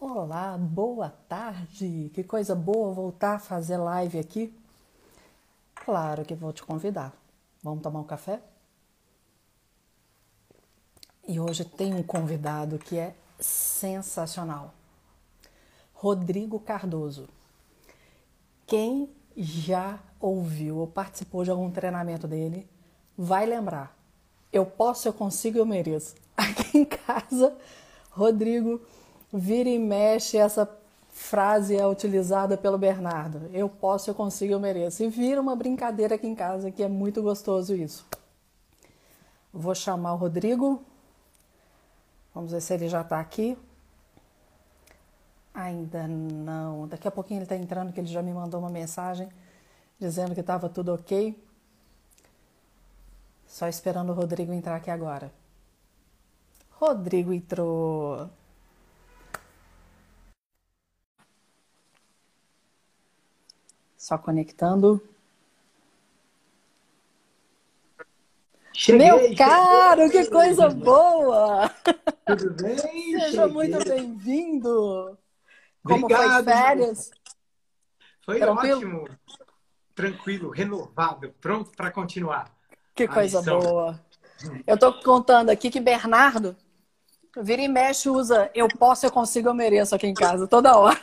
Olá, boa tarde. Que coisa boa voltar a fazer live aqui. Claro que vou te convidar. Vamos tomar um café? E hoje tem um convidado que é sensacional. Rodrigo Cardoso. Quem já ouviu ou participou de algum treinamento dele vai lembrar. Eu posso, eu consigo, eu mereço. Aqui em casa, Rodrigo vira e mexe essa frase é utilizada pelo Bernardo. Eu posso, eu consigo, eu mereço. E vira uma brincadeira aqui em casa, que é muito gostoso isso. Vou chamar o Rodrigo. Vamos ver se ele já está aqui. Ainda não. Daqui a pouquinho ele está entrando, que ele já me mandou uma mensagem dizendo que estava tudo ok. Só esperando o Rodrigo entrar aqui agora. Rodrigo entrou. Só conectando. Cheguei, Meu caro, cheguei. que coisa boa! Tudo bem? Seja Cheguei. muito bem-vindo. Como Obrigado. foi férias? Foi Tranquilo? ótimo. Tranquilo, renovado, pronto para continuar. Que coisa missão. boa. Eu tô contando aqui que Bernardo vira e mexe usa eu posso, eu consigo, eu mereço aqui em casa, toda hora.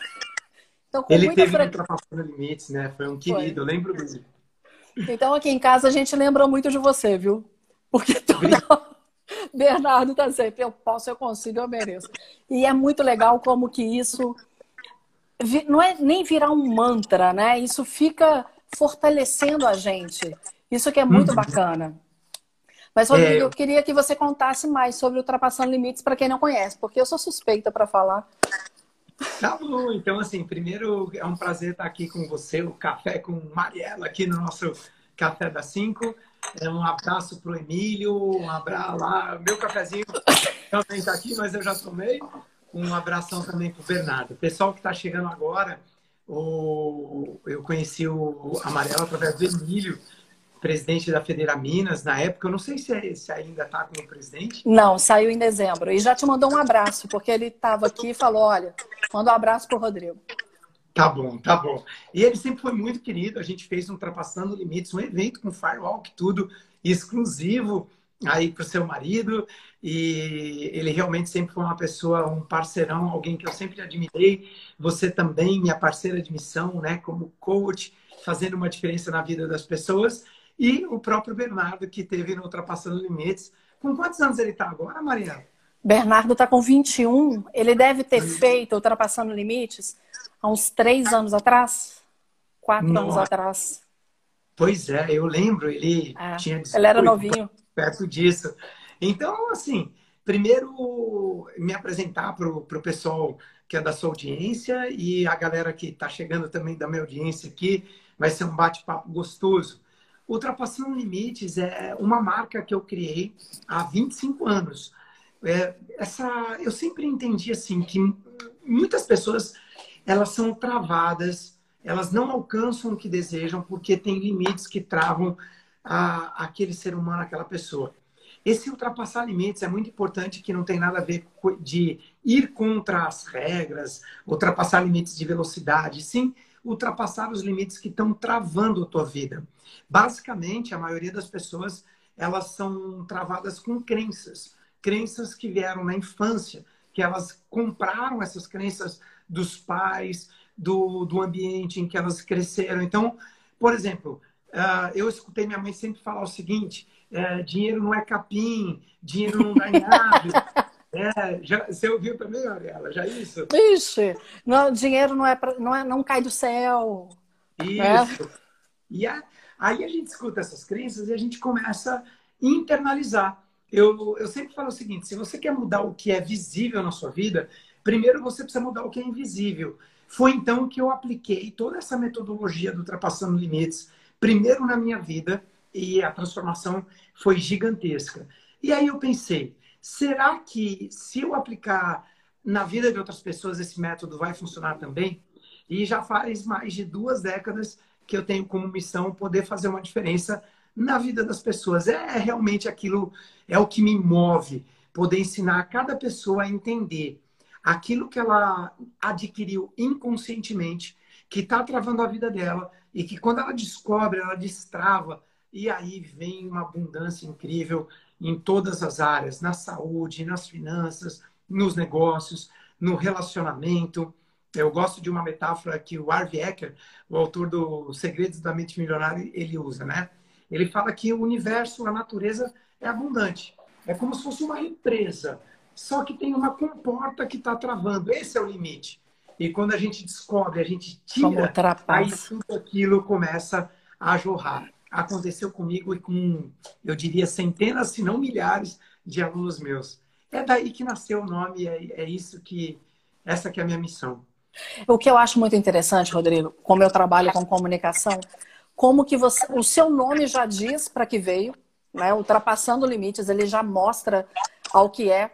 Então, com Ele muita teve frequência. ultrapassando limites, né? Foi um querido, eu lembro dele. Então, aqui em casa a gente lembra muito de você, viu? Porque toda Bernardo tá sempre, eu posso, eu consigo, eu mereço. E é muito legal como que isso não é nem virar um mantra, né? Isso fica fortalecendo a gente. Isso que é muito Uhum. bacana. Mas, Rodrigo, É. eu queria que você contasse mais sobre Ultrapassando Limites para quem não conhece, porque eu sou suspeita para falar. Tá bom, então assim, primeiro é um prazer estar aqui com você, o Café com Mariela, aqui no nosso Café das 5. É um abraço pro Emílio, um abraço lá, meu cafezinho também está aqui, mas eu já tomei. Um abração também pro Bernardo. Pessoal que está chegando agora, o... eu conheci o Amarelo através do Emílio, presidente da Federa Minas, na época, eu não sei se, se ainda está como presidente. Não, saiu em dezembro. E já te mandou um abraço, porque ele estava aqui e falou: olha, manda um abraço pro Rodrigo. Tá bom, tá bom. E ele sempre foi muito querido. A gente fez um Ultrapassando Limites, um evento com firewalk, tudo exclusivo aí para o seu marido. E ele realmente sempre foi uma pessoa, um parceirão, alguém que eu sempre admirei. Você também, minha parceira de missão, né, como coach, fazendo uma diferença na vida das pessoas. E o próprio Bernardo, que teve no Ultrapassando Limites. Com quantos anos ele está agora, Mariana? Bernardo está com 21. Ele deve ter feito Ultrapassando Limites há uns três anos atrás. Quatro anos Nossa. atrás. Pois é, eu lembro, ele É, tinha Ele era 18, novinho. perto disso. Então, assim, primeiro me apresentar para o pessoal que é da sua audiência e a galera que está chegando também da minha audiência aqui. Vai ser um bate-papo gostoso. Ultrapassando Limites é uma marca que eu criei há 25 anos. É, essa, eu sempre entendi assim que muitas pessoas elas são travadas, elas não alcançam o que desejam porque tem limites que travam a, aquele ser humano, aquela pessoa. Esse ultrapassar limites é muito importante, que não tem nada a ver de ir contra as regras, ultrapassar limites de velocidade, sim ultrapassar os limites que estão travando a tua vida. Basicamente, a maioria das pessoas elas são travadas com crenças, crenças que vieram na infância, que elas compraram essas crenças dos pais, do, do ambiente em que elas cresceram. Então, por exemplo, ah, eu escutei minha mãe sempre falar o seguinte: eh, dinheiro não é capim, dinheiro não dá em nada. É, já, você ouviu também, Ariela? Já isso? Ixi, não, dinheiro não, é pra- não, é, não cai do céu. Isso. E a- aí a gente escuta essas crenças e a gente começa a internalizar. Eu, eu sempre falo o seguinte: se você quer mudar o que é visível na sua vida, primeiro você precisa mudar o que é invisível. Foi então que eu apliquei toda essa metodologia do Ultrapassando Limites, primeiro na minha vida, e a transformação foi gigantesca. E aí eu pensei: será que se eu aplicar na vida de outras pessoas esse método vai funcionar também? E já faz mais de duas décadas que eu tenho como missão poder fazer uma diferença na vida das pessoas. É realmente aquilo, é o que me move, poder ensinar cada pessoa a entender aquilo que ela adquiriu inconscientemente, que está travando a vida dela e que quando ela descobre, ela destrava e aí vem uma abundância incrível em todas as áreas, na saúde, nas finanças, nos negócios, no relacionamento. Eu gosto de uma metáfora que o Harvey Ecker, o autor do Segredos da Mente Milionária, ele usa, né? Ele fala que o universo, a natureza é abundante. É como se fosse uma empresa só que tem uma comporta que está travando. Esse é o limite. E quando a gente descobre, a gente tira, aí tudo aquilo começa a jorrar. Aconteceu comigo e com, eu diria, centenas, se não milhares de alunos meus. É daí que nasceu o nome, é, é isso que, essa que é a minha missão. O que eu acho muito interessante, Rodrigo, como eu trabalho com comunicação, como que você, o seu nome já diz para que veio, né? Ultrapassando limites, ele já mostra ao que é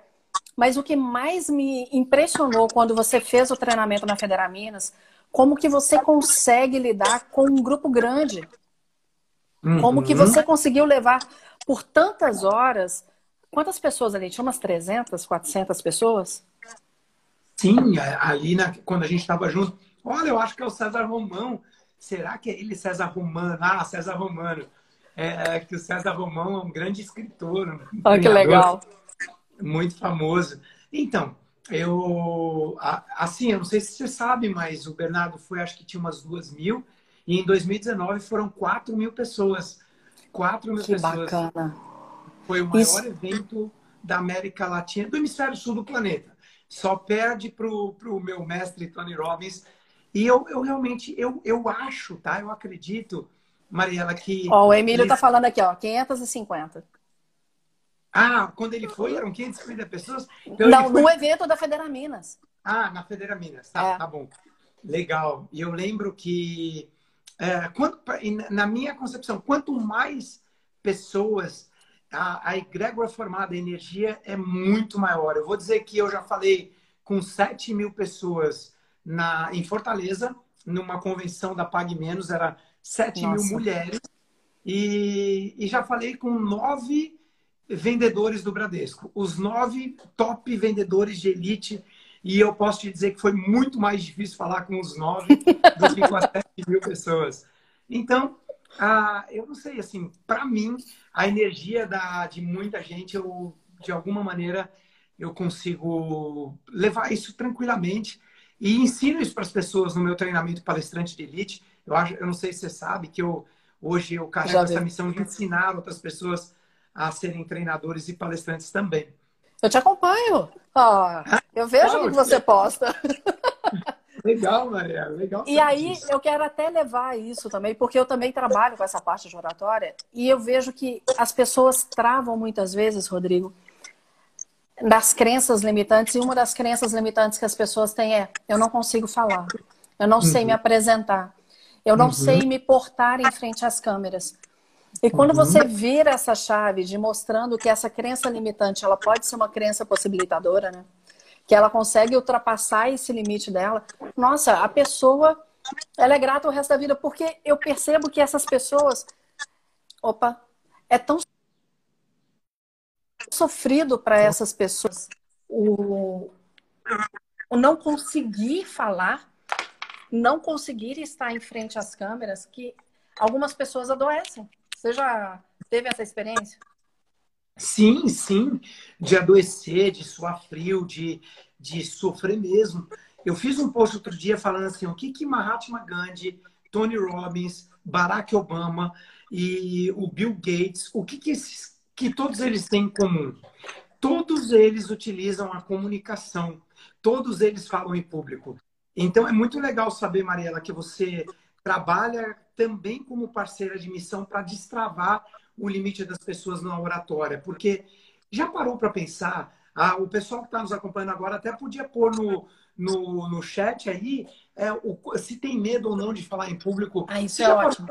mas o que mais me impressionou quando você fez o treinamento na Federaminas, como que você consegue lidar com um grupo grande. Uhum. Como que você conseguiu levar por tantas horas. Quantas pessoas ali? Tinha umas 300, 400 pessoas? Sim, ali na, quando a gente estava junto. Olha, eu acho que é o César Romão. Será que é ele, César Romano? Ah, César Romano. É, é que o César Romão é um grande escritor. Um ah, que legal muito famoso. Então, eu assim, eu não sei se você sabe, mas o Bernardo foi, acho que tinha umas duas mil, e em 2019 foram quatro mil pessoas. Quatro mil que pessoas. Bacana. Foi o maior Isso... evento da América Latina, do hemisfério sul do planeta. Só perde para o meu mestre Tony Robbins. E eu, eu realmente, eu, eu acho, tá? Eu acredito, Mariela, que... Ó, o Emílio está falando aqui, ó, 550. Ah, quando ele foi, eram 550 pessoas? Então, Não, foi... no evento da Federa Minas. Ah, na Federa Minas. Tá, é. tá bom. Legal. E eu lembro que, é, quanto, na minha concepção, quanto mais pessoas, a, a egrégora formada, a energia é muito maior. Eu vou dizer que eu já falei com 7 mil pessoas na, em Fortaleza, numa convenção da Pague Menos, era 7 Nossa. mil mulheres. E, e já falei com nove vendedores do Bradesco, os nove top vendedores de elite. E eu posso te dizer que foi muito mais difícil falar com os nove do que com as 7 mil pessoas. Então, ah, eu não sei, assim, para mim, a energia da, de muita gente, eu, de alguma maneira, eu consigo levar isso tranquilamente e ensino isso para as pessoas no meu treinamento palestrante de elite. Eu, acho, eu não sei se você sabe que eu, hoje eu carrego essa missão de ensinar outras pessoas a serem treinadores e palestrantes também. Eu te acompanho. Oh, eu vejo o que você posta. Legal, Maria. Legal. E aí, eu quero até levar isso também, porque eu também trabalho com essa parte de oratória e eu vejo que as pessoas travam muitas vezes, Rodrigo, das crenças limitantes. E uma das crenças limitantes que as pessoas têm é: eu não consigo falar, eu não uhum. sei me apresentar, eu não uhum. sei me portar em frente às câmeras. E quando uhum. você vira essa chave de mostrando que essa crença limitante, ela pode ser uma crença possibilitadora, né? Que ela consegue ultrapassar esse limite dela. Nossa, a pessoa, ela é grata o resto da vida, porque eu percebo que essas pessoas, opa, é tão sofrido para essas pessoas o, o não conseguir falar, não conseguir estar em frente às câmeras, que algumas pessoas adoecem. Você já teve essa experiência? Sim, sim. De adoecer, de suar frio, de, de sofrer mesmo. Eu fiz um post outro dia falando assim, o que que Mahatma Gandhi, Tony Robbins, Barack Obama e o Bill Gates, o que que, esses, que todos eles têm em comum? Todos eles utilizam a comunicação. Todos eles falam em público. Então é muito legal saber, Mariela, que você trabalha também como parceira de missão para destravar o limite das pessoas na oratória. Porque já parou para pensar, ah, o pessoal que está nos acompanhando agora até podia pôr no, no, no chat aí é, o, se tem medo ou não de falar em público. Ah, isso é ótimo.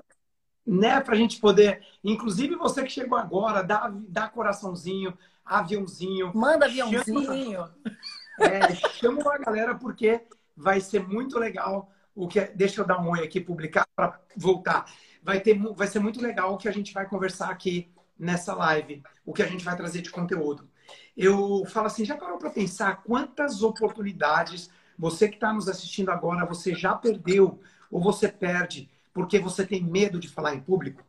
né, para a gente poder, inclusive você que chegou agora, dá, dá coraçãozinho, aviãozinho. Manda aviãozinho. Chama, é, chama a galera porque vai ser muito legal o que é, deixa eu dar um oi aqui publicar para voltar. Vai ter vai ser muito legal o que a gente vai conversar aqui nessa live, o que a gente vai trazer de conteúdo. eu falo assim, já parou para pensar quantas oportunidades você que está nos assistindo agora, você já perdeu ou você perde porque você tem medo de falar em público?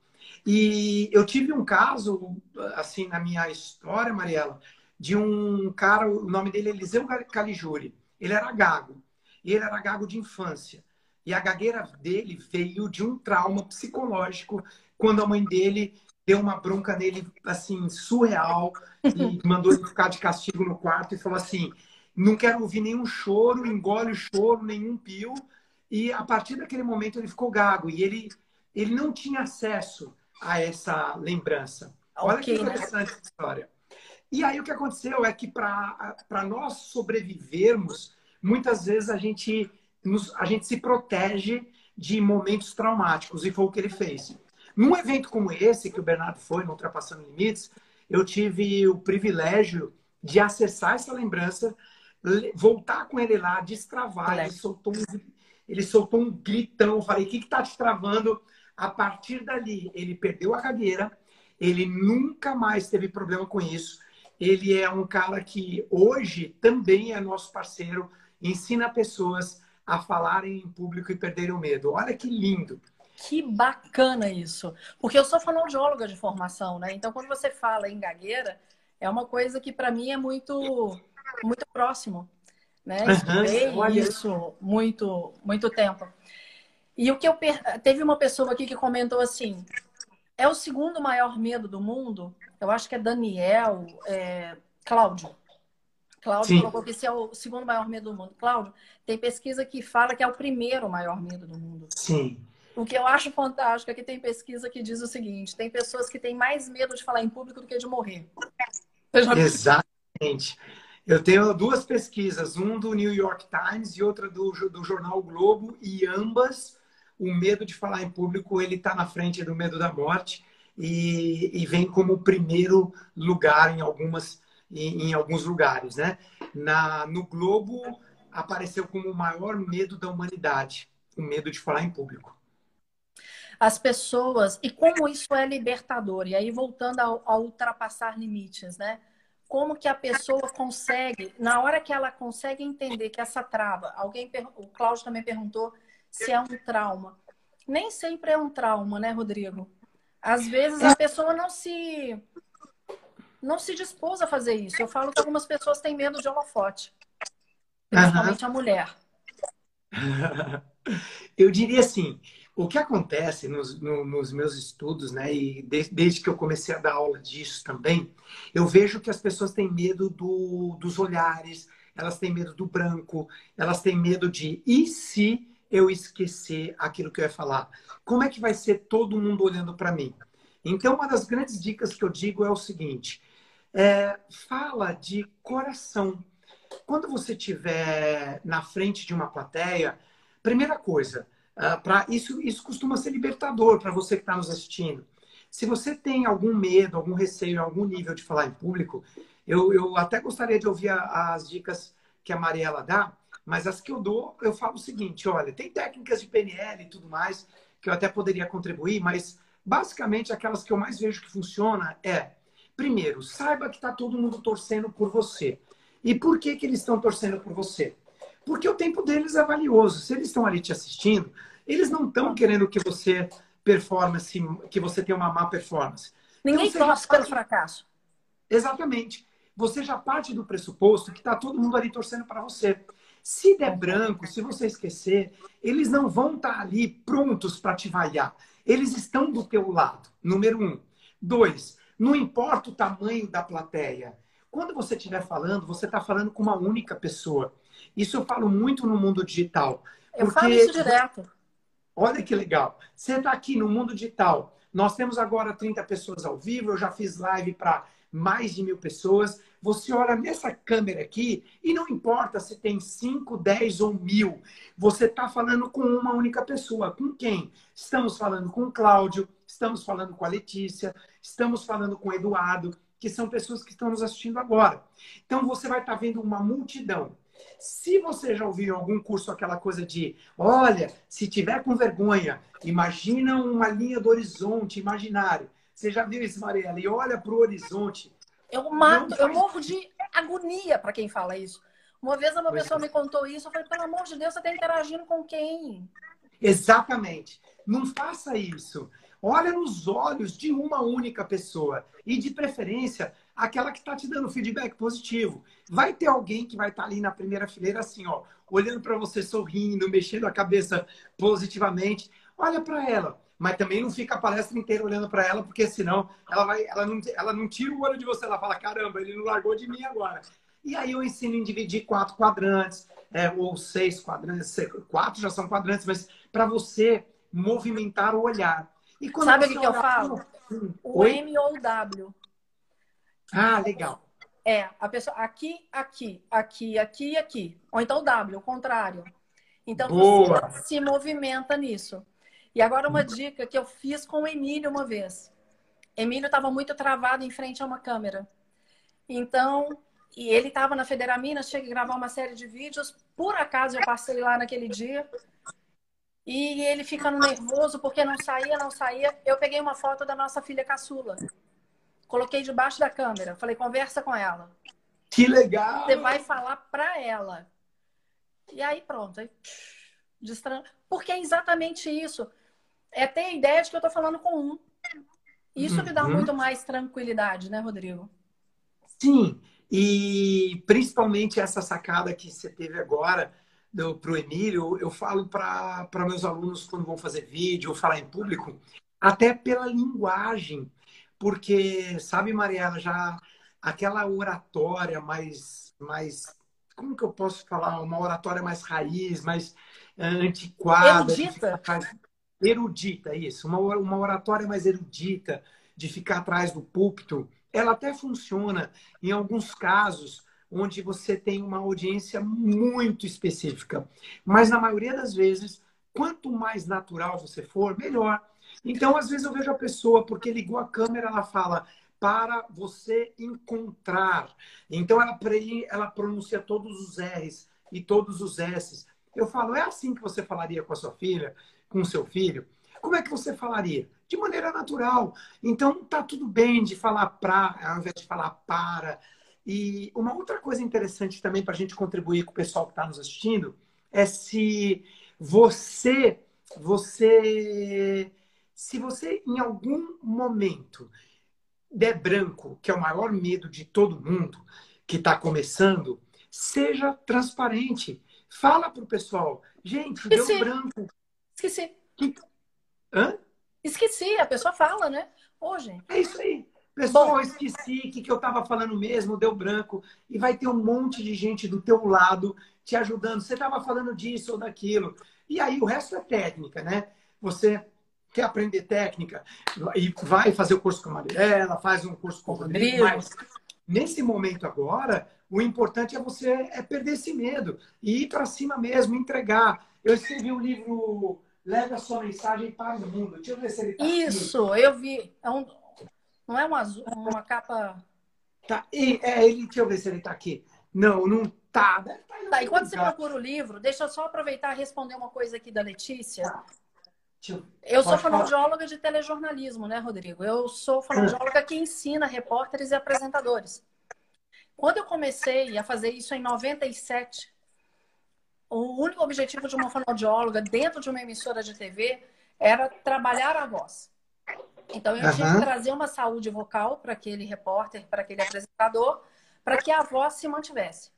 E eu tive um caso, assim, na minha história, Mariela, de um cara, o nome dele é Eliseu Caligiuri. Ele era gago. Ele era gago de infância. E a gagueira dele veio de um trauma psicológico quando a mãe dele deu uma bronca nele, assim, surreal, e mandou ele ficar de castigo no quarto e falou assim: não quero ouvir nenhum choro, engole o choro, nenhum pio. E a partir daquele momento ele ficou gago e ele, ele não tinha acesso a essa lembrança. Olha okay, que interessante né? essa história. E aí o que aconteceu é que para nós sobrevivermos, muitas vezes a gente, nos, a gente se protege de momentos traumáticos, e foi o que ele fez. Num evento como esse, que o Bernardo foi, no Ultrapassando Limites, eu tive o privilégio de acessar essa lembrança, voltar com ele lá, destravar. Ele soltou, um, ele soltou um gritão. Eu falei: o que está te travando? A partir dali, ele perdeu a cadeira, ele nunca mais teve problema com isso. Ele é um cara que hoje também é nosso parceiro, ensina pessoas a falarem em público e perderem o medo. Olha que lindo. Que bacana isso. Porque eu sou fonoaudióloga de formação, né? Então, quando você fala em gagueira, é uma coisa que para mim é muito, muito próximo. Né? Estudei uhum, isso muito, muito tempo. E o que eu per... teve uma pessoa aqui que comentou assim: é o segundo maior medo do mundo. Eu acho que é Daniel, é... Cláudio. Cláudio Sim. colocou que esse é o segundo maior medo do mundo. Cláudio, tem pesquisa que fala que é o primeiro maior medo do mundo. Sim. O que eu acho fantástico é que tem pesquisa que diz o seguinte: tem pessoas que têm mais medo de falar em público do que de morrer. Exatamente. Eu tenho duas pesquisas, um do New York Times e outra do, do jornal Globo, e ambas, o medo de falar em público, ele está na frente do medo da morte e, e vem como primeiro lugar em algumas em, em alguns lugares, né? Na, no Globo apareceu como o maior medo da humanidade, o medo de falar em público as pessoas e como isso é libertador. E aí, voltando ao, ao ultrapassar limites, né? Como que a pessoa consegue, na hora que ela consegue entender que essa trava, alguém, o Cláudio também perguntou se é um trauma. Nem sempre é um trauma, né, Rodrigo? Às vezes a pessoa não se não se dispôs a fazer isso. Eu falo que algumas pessoas têm medo de holofote, principalmente uhum. a mulher. Eu diria assim, o que acontece nos, no, nos meus estudos, né, e de, desde que eu comecei a dar aula disso também, eu vejo que as pessoas têm medo do, dos olhares, elas têm medo do branco, elas têm medo de e se eu esquecer aquilo que eu ia falar? Como é que vai ser todo mundo olhando para mim? Então, uma das grandes dicas que eu digo é o seguinte: é, fala de coração. Quando você estiver na frente de uma plateia, primeira coisa, Uh, pra, isso, isso costuma ser libertador para você que está nos assistindo. Se você tem algum medo, algum receio, algum nível de falar em público, eu, eu até gostaria de ouvir a, as dicas que a Mariela dá, mas as que eu dou, eu falo o seguinte: olha, tem técnicas de PNL e tudo mais que eu até poderia contribuir, mas basicamente aquelas que eu mais vejo que funciona é, primeiro, saiba que está todo mundo torcendo por você. E por que, que eles estão torcendo por você? Porque o tempo deles é valioso. Se eles estão ali te assistindo, eles não estão querendo que você performance, que você tenha uma má performance. Ninguém então, torce pelo fracasso. Exatamente. Você já parte do pressuposto que está todo mundo ali torcendo para você. Se der branco, se você esquecer, eles não vão estar tá ali prontos para te vaiar. Eles estão do teu lado. Número um. Dois, não importa o tamanho da plateia. Quando você estiver falando, você está falando com uma única pessoa. Isso eu falo muito no mundo digital. Eu falo isso direto. Olha que legal. Você está aqui no mundo digital. Nós temos agora 30 pessoas ao vivo. Eu já fiz live para mais de mil pessoas. Você olha nessa câmera aqui e não importa se tem 5, 10 ou mil. Você está falando com uma única pessoa. Com quem? Estamos falando com o Cláudio, estamos falando com a Letícia, estamos falando com o Eduardo, que são pessoas que estão nos assistindo agora. Então você vai estar tá vendo uma multidão. Se você já ouviu em algum curso aquela coisa de, olha, se tiver com vergonha, imagina uma linha do horizonte imaginário. Você já viu isso, Mariela? E olha para o horizonte. Eu mato, eu morro de agonia para quem fala isso. Uma vez uma pessoa me contou isso, eu falei, pelo amor de Deus, você está interagindo com quem? Exatamente. Não faça isso. Olha nos olhos de uma única pessoa. E de preferência, aquela que está te dando feedback positivo. Vai ter alguém que vai estar tá ali na primeira fileira, assim, ó, olhando para você, sorrindo, mexendo a cabeça positivamente. Olha para ela. Mas também não fica a palestra inteira olhando para ela, porque senão ela, vai, ela, não, ela não tira o olho de você. Ela fala: caramba, ele não largou de mim agora. E aí eu ensino em dividir quatro quadrantes, é, ou seis quadrantes, quatro já são quadrantes, mas para você movimentar o olhar. E Sabe o que, que eu falo? O Oi? M ou o W. Ah, legal. É, a pessoa aqui, aqui, aqui, aqui e aqui. Ou então o W, o contrário. Então Boa. você se movimenta nisso. E agora uma dica que eu fiz com o Emílio uma vez. Emílio estava muito travado em frente a uma câmera. Então, e ele estava na Federaminas, tinha que gravar uma série de vídeos. Por acaso eu passei lá naquele dia. E ele ficando nervoso porque não saía, não saía. Eu peguei uma foto da nossa filha caçula. Coloquei debaixo da câmera. Falei, conversa com ela. Que legal! Você vai falar para ela. E aí pronto. Aí, destran... Porque é exatamente isso. É ter a ideia de que eu estou falando com um. Isso uhum. que dá muito mais tranquilidade, né, Rodrigo? Sim. E principalmente essa sacada que você teve agora para o Emílio, eu falo para meus alunos quando vão fazer vídeo ou falar em público, até pela linguagem. Porque, sabe, Mariela, já aquela oratória mais, mais. Como que eu posso falar? Uma oratória mais raiz, mais uh, antiquada. Erudita. Erudita, isso. Uma, uma oratória mais erudita, de ficar atrás do púlpito ela até funciona em alguns casos onde você tem uma audiência muito específica. Mas na maioria das vezes, quanto mais natural você for, melhor. Então, às vezes eu vejo a pessoa, porque ligou a câmera, ela fala para você encontrar. Então, ela, ela pronuncia todos os R's e todos os S's. Eu falo, é assim que você falaria com a sua filha, com o seu filho? Como é que você falaria? De maneira natural. Então, tá tudo bem de falar pra, ao invés de falar para. E uma outra coisa interessante também para a gente contribuir com o pessoal que está nos assistindo é se você, você, se você em algum momento der branco, que é o maior medo de todo mundo que está começando, seja transparente. Fala para o pessoal, gente, Esqueci. deu branco. Esqueci. Hã? Esqueci, a pessoa fala, né? Ô, gente. É isso aí. Pessoal, Bom, esqueci o que, que eu estava falando mesmo, deu branco. E vai ter um monte de gente do teu lado te ajudando. Você estava falando disso ou daquilo. E aí o resto é técnica, né? Você quer aprender técnica e vai fazer o curso com a Mariela, faz um curso com o Rodrigo. Mas nesse momento agora, o importante é você é perder esse medo e ir para cima mesmo, entregar. Eu escrevi um livro leve a sua mensagem para o mundo. Deixa eu ver se ele tá Isso, aqui. eu vi. É um, não é uma, uma capa. Tá, e, é, ele, deixa eu ver se ele está aqui. Não, não tá. Tá, tá enquanto você procura o livro, deixa eu só aproveitar e responder uma coisa aqui da Letícia. Tá. Eu, eu sou fonoaudióloga de telejornalismo, né, Rodrigo? Eu sou fonoaudióloga que ensina repórteres e apresentadores. Quando eu comecei a fazer isso em 97, o único objetivo de uma fonoaudióloga dentro de uma emissora de TV era trabalhar a voz. Então eu uhum. tinha que trazer uma saúde vocal para aquele repórter, para aquele apresentador, para que a voz se mantivesse.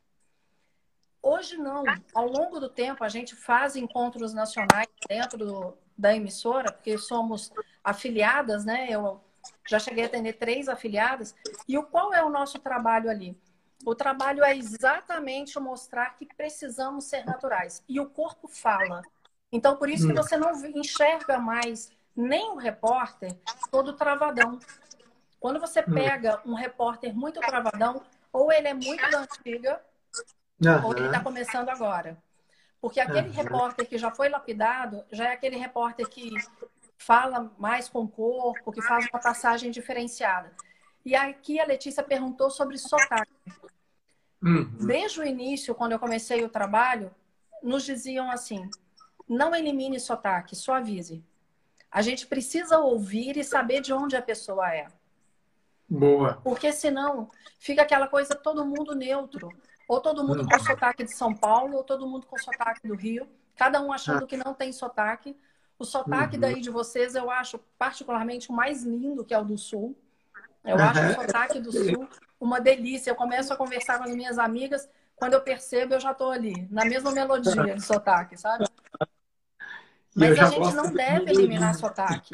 Hoje não. Ao longo do tempo a gente faz encontros nacionais dentro do, da emissora, porque somos afiliadas, né? Eu já cheguei a atender três afiliadas. E o qual é o nosso trabalho ali? O trabalho é exatamente mostrar que precisamos ser naturais. E o corpo fala. Então, por isso que hum. você não enxerga mais nem o repórter todo travadão. Quando você hum. pega um repórter muito travadão, ou ele é muito da antiga, uhum. ou ele está começando agora. Porque aquele uhum. repórter que já foi lapidado, já é aquele repórter que fala mais com o corpo, que faz uma passagem diferenciada. E aqui a Letícia perguntou sobre sotaque. Uhum. Desde o início, quando eu comecei o trabalho, nos diziam assim: não elimine sotaque, só avise. A gente precisa ouvir e saber de onde a pessoa é. Boa. Porque senão fica aquela coisa todo mundo neutro. Ou todo mundo com sotaque de São Paulo, ou todo mundo com sotaque do Rio. Cada um achando que não tem sotaque. O sotaque uhum. daí de vocês eu acho particularmente o mais lindo, que é o do Sul. Eu uhum. acho o sotaque do Sul uma delícia. Eu começo a conversar com as minhas amigas, quando eu percebo, eu já estou ali, na mesma melodia de sotaque, sabe? Mas a gente não deve eliminar sotaque.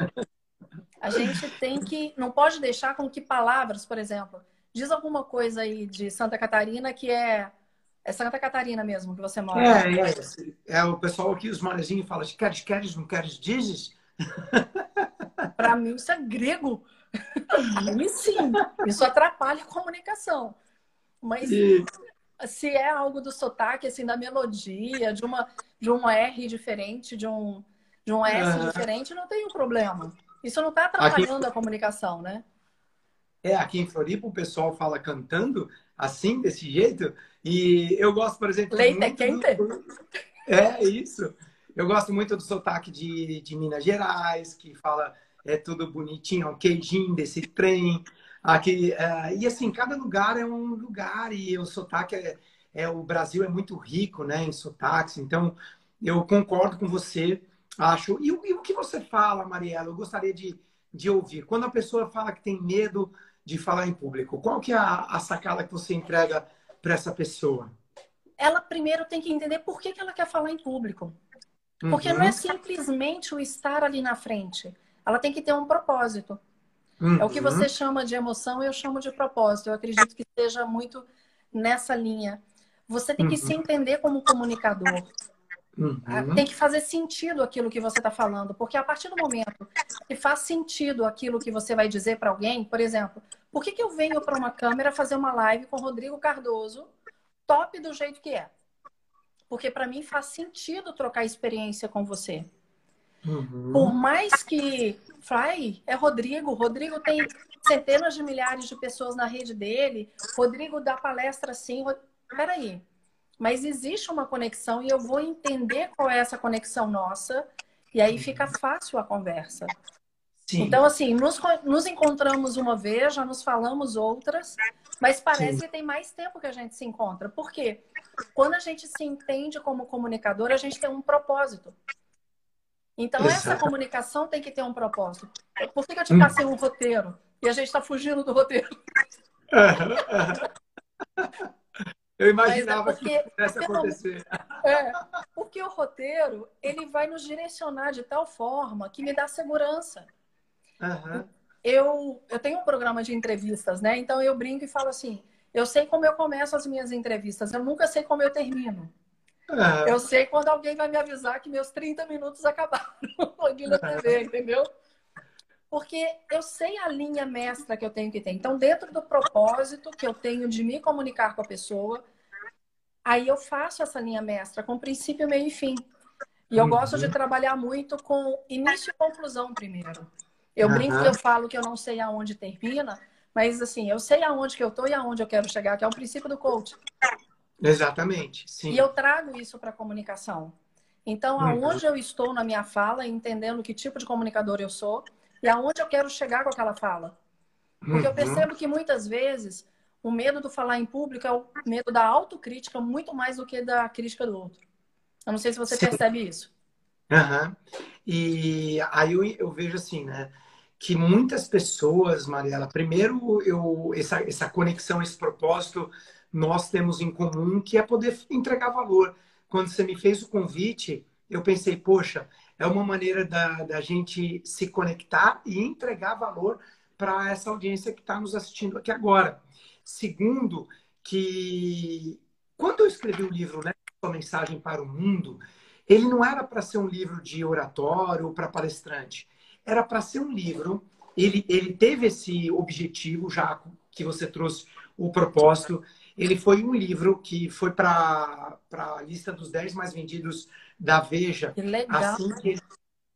A gente tem que. Não pode deixar com que palavras, por exemplo, diz alguma coisa aí de Santa Catarina que é. É Santa Catarina mesmo que você mora. É, é, é o pessoal aqui, os manezinhos, fala de queres, queres, não queres, dizes. Para mim, isso é grego. E sim, isso atrapalha a comunicação. Mas e... se é algo do sotaque, assim, da melodia, de uma de um R diferente, de um, de um S uhum. diferente, não tem um problema. Isso não está atrapalhando aqui... a comunicação, né? É, aqui em Floripa o pessoal fala cantando assim, desse jeito. E eu gosto, por exemplo. Leite é quente? Do... É, isso. Eu gosto muito do sotaque de, de Minas Gerais, que fala é tudo bonitinho, um queijinho desse trem. Aqui, é, e assim, cada lugar é um lugar e o sotaque é, é, o Brasil é muito rico, né, em sotaques. Então, eu concordo com você, acho. E, e o que você fala, Mariela? Eu gostaria de, de ouvir. Quando a pessoa fala que tem medo de falar em público, qual que é a, a sacada que você entrega para essa pessoa? Ela primeiro tem que entender por que, que ela quer falar em público. Porque uhum. não é simplesmente o estar ali na frente. Ela tem que ter um propósito. Uhum. É o que você uhum. chama de emoção, eu chamo de propósito. Eu acredito que seja muito nessa linha. Você tem que uhum. se entender como comunicador. Uhum. Tem que fazer sentido aquilo que você está falando, porque a partir do momento que faz sentido aquilo que você vai dizer para alguém, por exemplo, por que, que eu venho para uma câmera fazer uma live com Rodrigo Cardoso, top do jeito que é? Porque para mim faz sentido trocar experiência com você. Uhum. Por mais que Fly é Rodrigo, Rodrigo tem centenas de milhares de pessoas na rede dele, Rodrigo dá palestra assim. Peraí, mas existe uma conexão e eu vou entender qual é essa conexão nossa, e aí fica fácil a conversa. Sim. Então, assim, nos, nos encontramos uma vez, já nos falamos outras, mas parece Sim. que tem mais tempo que a gente se encontra. Por quê? Quando a gente se entende como comunicador, a gente tem um propósito. Então, Exato. essa comunicação tem que ter um propósito. Por que, eu te passei um roteiro e a gente está fugindo do roteiro? Eu imaginava é porque, que pudesse acontecer. É, porque o roteiro, ele vai nos direcionar de tal forma que me dá segurança. Uhum. Eu, eu tenho um programa de entrevistas, né? Então, eu brinco e falo assim, eu sei como eu começo as minhas entrevistas, eu nunca sei como eu termino. Eu sei quando alguém vai me avisar que meus 30 minutos acabaram aqui na TV, entendeu? Porque eu sei a linha mestra que eu tenho que ter. Então, dentro do propósito que eu tenho de me comunicar com a pessoa, aí eu faço essa linha mestra com princípio, meio e fim. E eu uhum. gosto de trabalhar muito com início e conclusão primeiro. Eu uhum. brinco que eu falo que eu não sei aonde termina, mas assim, eu sei aonde que eu tô e aonde eu quero chegar, que é o princípio do coach. Exatamente, sim. E eu trago isso para a comunicação. Então, uhum. aonde eu estou na minha fala, entendendo que tipo de comunicador eu sou e aonde eu quero chegar com aquela fala. Porque eu uhum. percebo que muitas vezes o medo do falar em público é o medo da autocrítica muito mais do que da crítica do outro. Eu não sei se você sim. percebe isso. Uhum. E aí eu, eu vejo assim, né? Que muitas pessoas, Mariela, primeiro eu essa, essa conexão, esse propósito nós temos em comum, que é poder entregar valor. Quando você me fez o convite, eu pensei, poxa, é uma maneira da, da gente se conectar e entregar valor para essa audiência que está nos assistindo aqui agora. Segundo, que quando eu escrevi o livro, né, Sua Mensagem para o Mundo, ele não era para ser um livro de oratório ou para palestrante. Era para ser um livro. Ele, ele teve esse objetivo, já que você trouxe o propósito ele foi um livro que foi para a lista dos 10 mais vendidos da Veja. Que legal. Assim que, ele,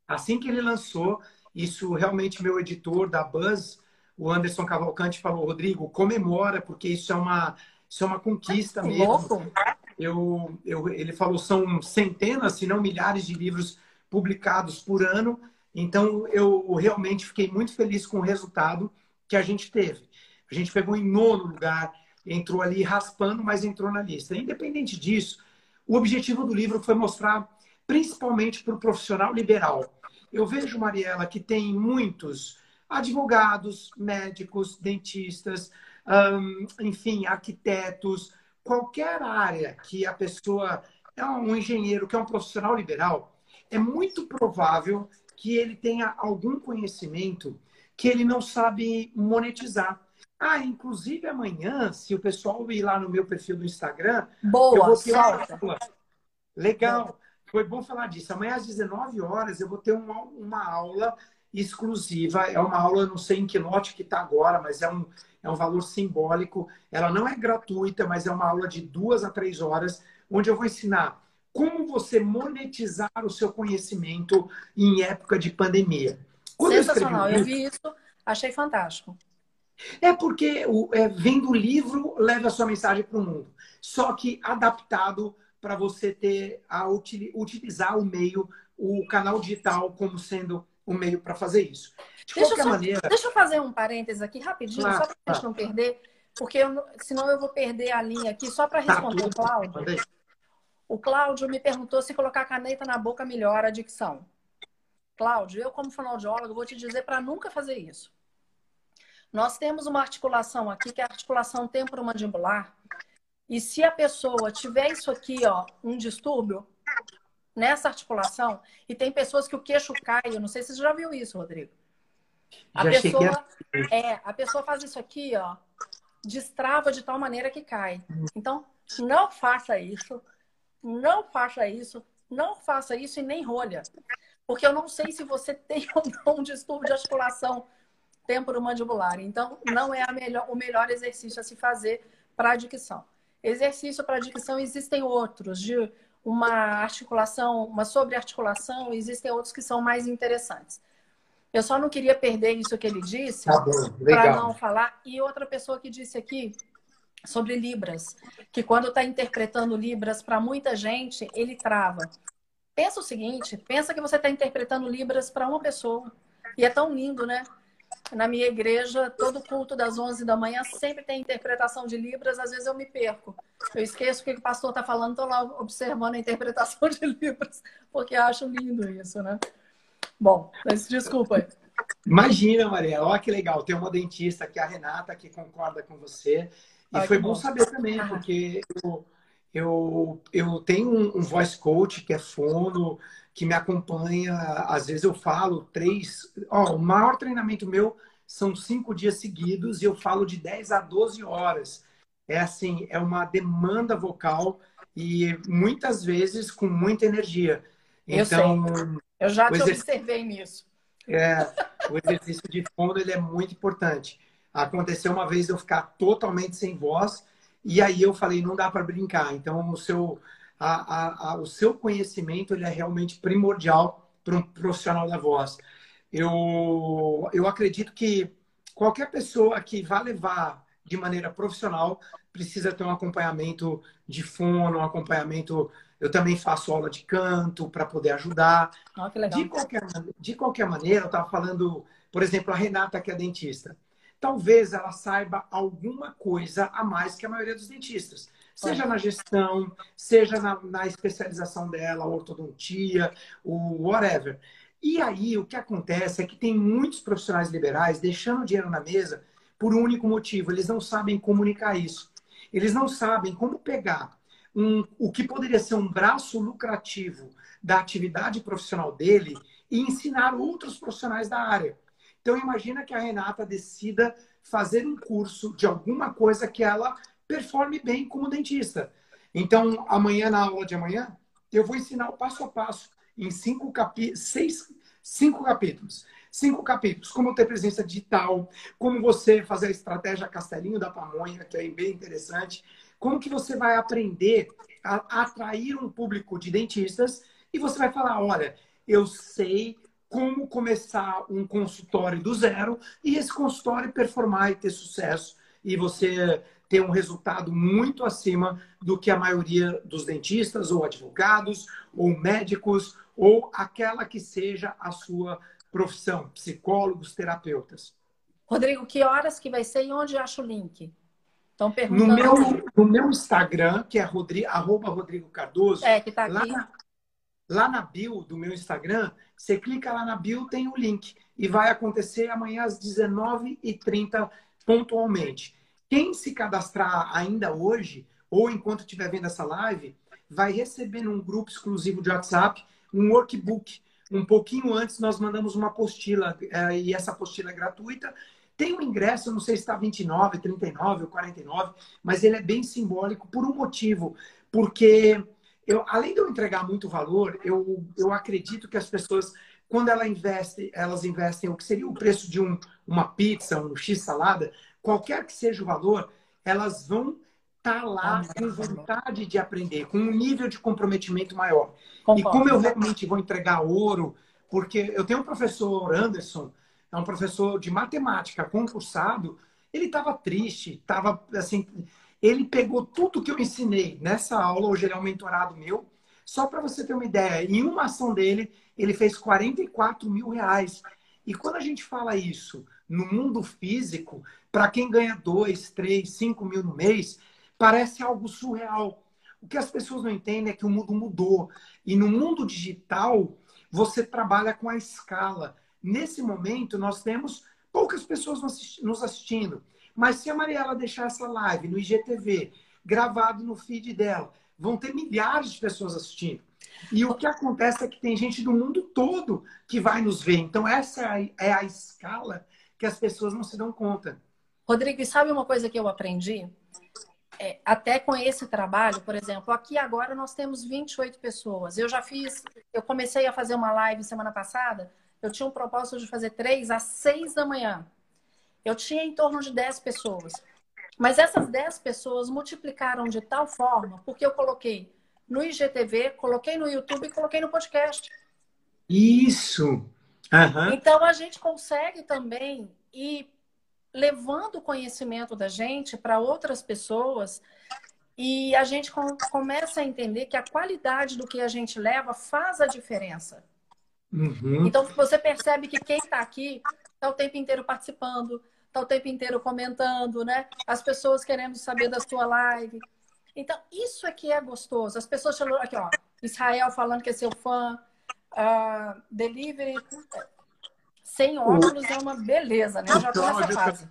assim que ele lançou, isso realmente meu editor da Buzz, o Anderson Cavalcante, falou, Rodrigo, comemora, porque isso é uma, isso é uma conquista que mesmo. Louco. Eu, eu, ele falou, são centenas, se não milhares de livros publicados por ano. Então, eu realmente fiquei muito feliz com o resultado que a gente teve. A gente pegou em nono lugar, entrou ali raspando, mas entrou na lista. Independente disso, o objetivo do livro foi mostrar, principalmente para o profissional liberal. Eu vejo, Mariela, que tem muitos advogados, médicos, dentistas, enfim, arquitetos, qualquer área que a pessoa é um engenheiro, que é um profissional liberal, é muito provável que ele tenha algum conhecimento que ele não sabe monetizar. Ah, inclusive amanhã, se o pessoal ir lá no meu perfil do Instagram, Boa, eu vou ter uma aula. Legal. Foi bom falar disso. Amanhã às 19 horas eu vou ter uma, uma aula exclusiva. É uma aula, não sei em que lote que está agora, mas é um, é um valor simbólico. Ela não é gratuita, mas é uma aula de duas a três horas, onde eu vou ensinar como você monetizar o seu conhecimento em época de pandemia. Quando Sensacional, eu, eu vi isso, achei fantástico. É porque o, é, vendo o livro, leva a sua mensagem para o mundo. Só que adaptado para você ter a utilizar o meio, o canal digital como sendo o meio para fazer isso. De deixa qualquer só, maneira. Deixa eu fazer um parênteses aqui rapidinho, claro, só para a gente não perder, porque eu, senão eu vou perder a linha aqui, só para tá responder tá, o Cláudio. O Cláudio me perguntou se colocar caneta na boca melhora a dicção. Cláudio, eu como fonoaudiólogo vou te dizer para nunca fazer isso. Nós temos uma articulação aqui que é a articulação temporomandibular. E se a pessoa tiver isso aqui, ó, um distúrbio nessa articulação, e tem pessoas que o queixo cai, eu não sei se você já viu isso, Rodrigo. A já pessoa é, a pessoa faz isso aqui, ó, destrava de tal maneira que cai. Então, não faça isso. Não faça isso. Não faça isso e nem rolha. Porque eu não sei se você tem ou não um distúrbio de articulação temporomandibular. Então, não é melhor, o melhor exercício a se fazer para a dicção. Exercício para a dicção existem outros, de uma articulação, uma sobrearticulação, existem outros que são mais interessantes. Eu só não queria perder isso que ele disse, tá para não falar. E outra pessoa que disse aqui sobre Libras, que quando está interpretando Libras para muita gente, ele trava. Pensa o seguinte, pensa que você está interpretando Libras para uma pessoa. E é tão lindo, né? Na minha igreja, todo culto das 11 da manhã sempre tem interpretação de Libras, às vezes eu me perco. Eu esqueço o que o pastor está falando, estou lá observando a interpretação de Libras, porque acho lindo isso, né? Bom, mas desculpa aí. Imagina, Maria, olha que legal. Tem uma dentista aqui, a Renata, que concorda com você. E Ai, foi bom, bom saber também, porque eu, eu, eu tenho um, um voice coach que é fono, que me acompanha. Às vezes eu falo três. Ó, o maior treinamento meu são cinco dias seguidos e eu falo de 10 a 12 horas. É assim, é uma demanda vocal e muitas vezes com muita energia. Então, eu sei. Eu já te exerc... observei nisso. É, o exercício de fundo ele é muito importante. Aconteceu uma vez eu ficar totalmente sem voz e aí eu falei, não dá para brincar. Então, o seu, a, a, a, o seu conhecimento ele é realmente primordial para um profissional da voz. Eu, eu acredito que qualquer pessoa que vá levar de maneira profissional precisa ter um acompanhamento de fono, um acompanhamento. Eu também faço aula de canto para poder ajudar. Oh, de, qualquer, de qualquer maneira, eu estava falando, por exemplo, a Renata, que é dentista talvez ela saiba alguma coisa a mais que a maioria dos dentistas. Seja na gestão, seja na, na especialização dela, ortodontia, o whatever. E aí, o que acontece é que tem muitos profissionais liberais deixando dinheiro na mesa por um único motivo: eles não sabem comunicar isso. Eles não sabem como pegar um, o que poderia ser um braço lucrativo da atividade profissional dele e ensinar outros profissionais da área. Então, imagina que a Renata decida fazer um curso de alguma coisa que ela performe bem como dentista. Então, amanhã, na aula de amanhã, eu vou ensinar o passo a passo em cinco, capi seis, cinco capítulos. Cinco capítulos. Como ter presença digital, como você fazer a estratégia Castelinho da Pamonha, que é bem interessante. Como que você vai aprender a atrair um público de dentistas e você vai falar, olha, eu sei como começar um consultório do zero e esse consultório performar e ter sucesso e você ter um resultado muito acima do que a maioria dos dentistas ou advogados ou médicos ou aquela que seja a sua profissão, psicólogos, terapeutas. Rodrigo, que horas que vai ser e onde acha o link? Estão perguntando. No meu, no meu Instagram, que é Rodrigo, arroba Rodrigo Cardoso. É, que está aqui. Lá, lá na bio do meu Instagram, você clica lá na bio, tem o link. E vai acontecer amanhã às 19h30, pontualmente. Quem se cadastrar ainda hoje, ou enquanto estiver vendo essa live, vai receber num grupo exclusivo de WhatsApp um workbook. Um pouquinho antes, nós mandamos uma apostila, é, e essa apostila é gratuita. Tem um ingresso, não sei se está 29, 39 ou 49, mas ele é bem simbólico por um motivo. Porque eu, além de eu entregar muito valor, eu, eu acredito que as pessoas, quando ela investe, elas investem o que seria o preço de um, uma pizza, um X-salada, qualquer que seja o valor, elas vão estar tá lá ah, com vontade de aprender, com um nível de comprometimento maior. Concordo. E como eu realmente vou entregar ouro, porque eu tenho um professor Anderson, é um professor de matemática concursado, ele estava triste, estava assim, ele pegou tudo que eu ensinei nessa aula, hoje ele é um mentorado meu, só para você ter uma ideia, em uma ação dele, ele fez 44 mil reais. E quando a gente fala isso no mundo físico, para quem ganha 2, 3, 5 mil no mês, parece algo surreal. O que as pessoas não entendem é que o mundo mudou. E no mundo digital, você trabalha com a escala. Nesse momento, nós temos poucas pessoas nos assistindo. Mas se a Mariela deixar essa live no IGTV, gravado no feed dela, vão ter milhares de pessoas assistindo. E o que acontece é que tem gente do mundo todo que vai nos ver. Então, essa é a escala que as pessoas não se dão conta. Rodrigo, e sabe uma coisa que eu aprendi? É, até com esse trabalho, por exemplo, aqui agora nós temos 28 pessoas. Eu já fiz, eu comecei a fazer uma live semana passada, eu tinha um propósito de fazer três às seis da manhã. Eu tinha em torno de 10 pessoas. Mas essas 10 pessoas multiplicaram de tal forma, porque eu coloquei no IGTV, coloquei no YouTube e coloquei no podcast. Isso! Uhum. Então a gente consegue também ir levando o conhecimento da gente para outras pessoas e a gente com, começa a entender que a qualidade do que a gente leva faz a diferença. Uhum. Então você percebe que quem está aqui está o tempo inteiro participando, está o tempo inteiro comentando, né? As pessoas querendo saber da sua live. Então, isso é que é gostoso. As pessoas falam aqui, ó, Israel falando que é seu fã, uh, delivery sem óculos é uma beleza, né? Eu já tô nessa fase.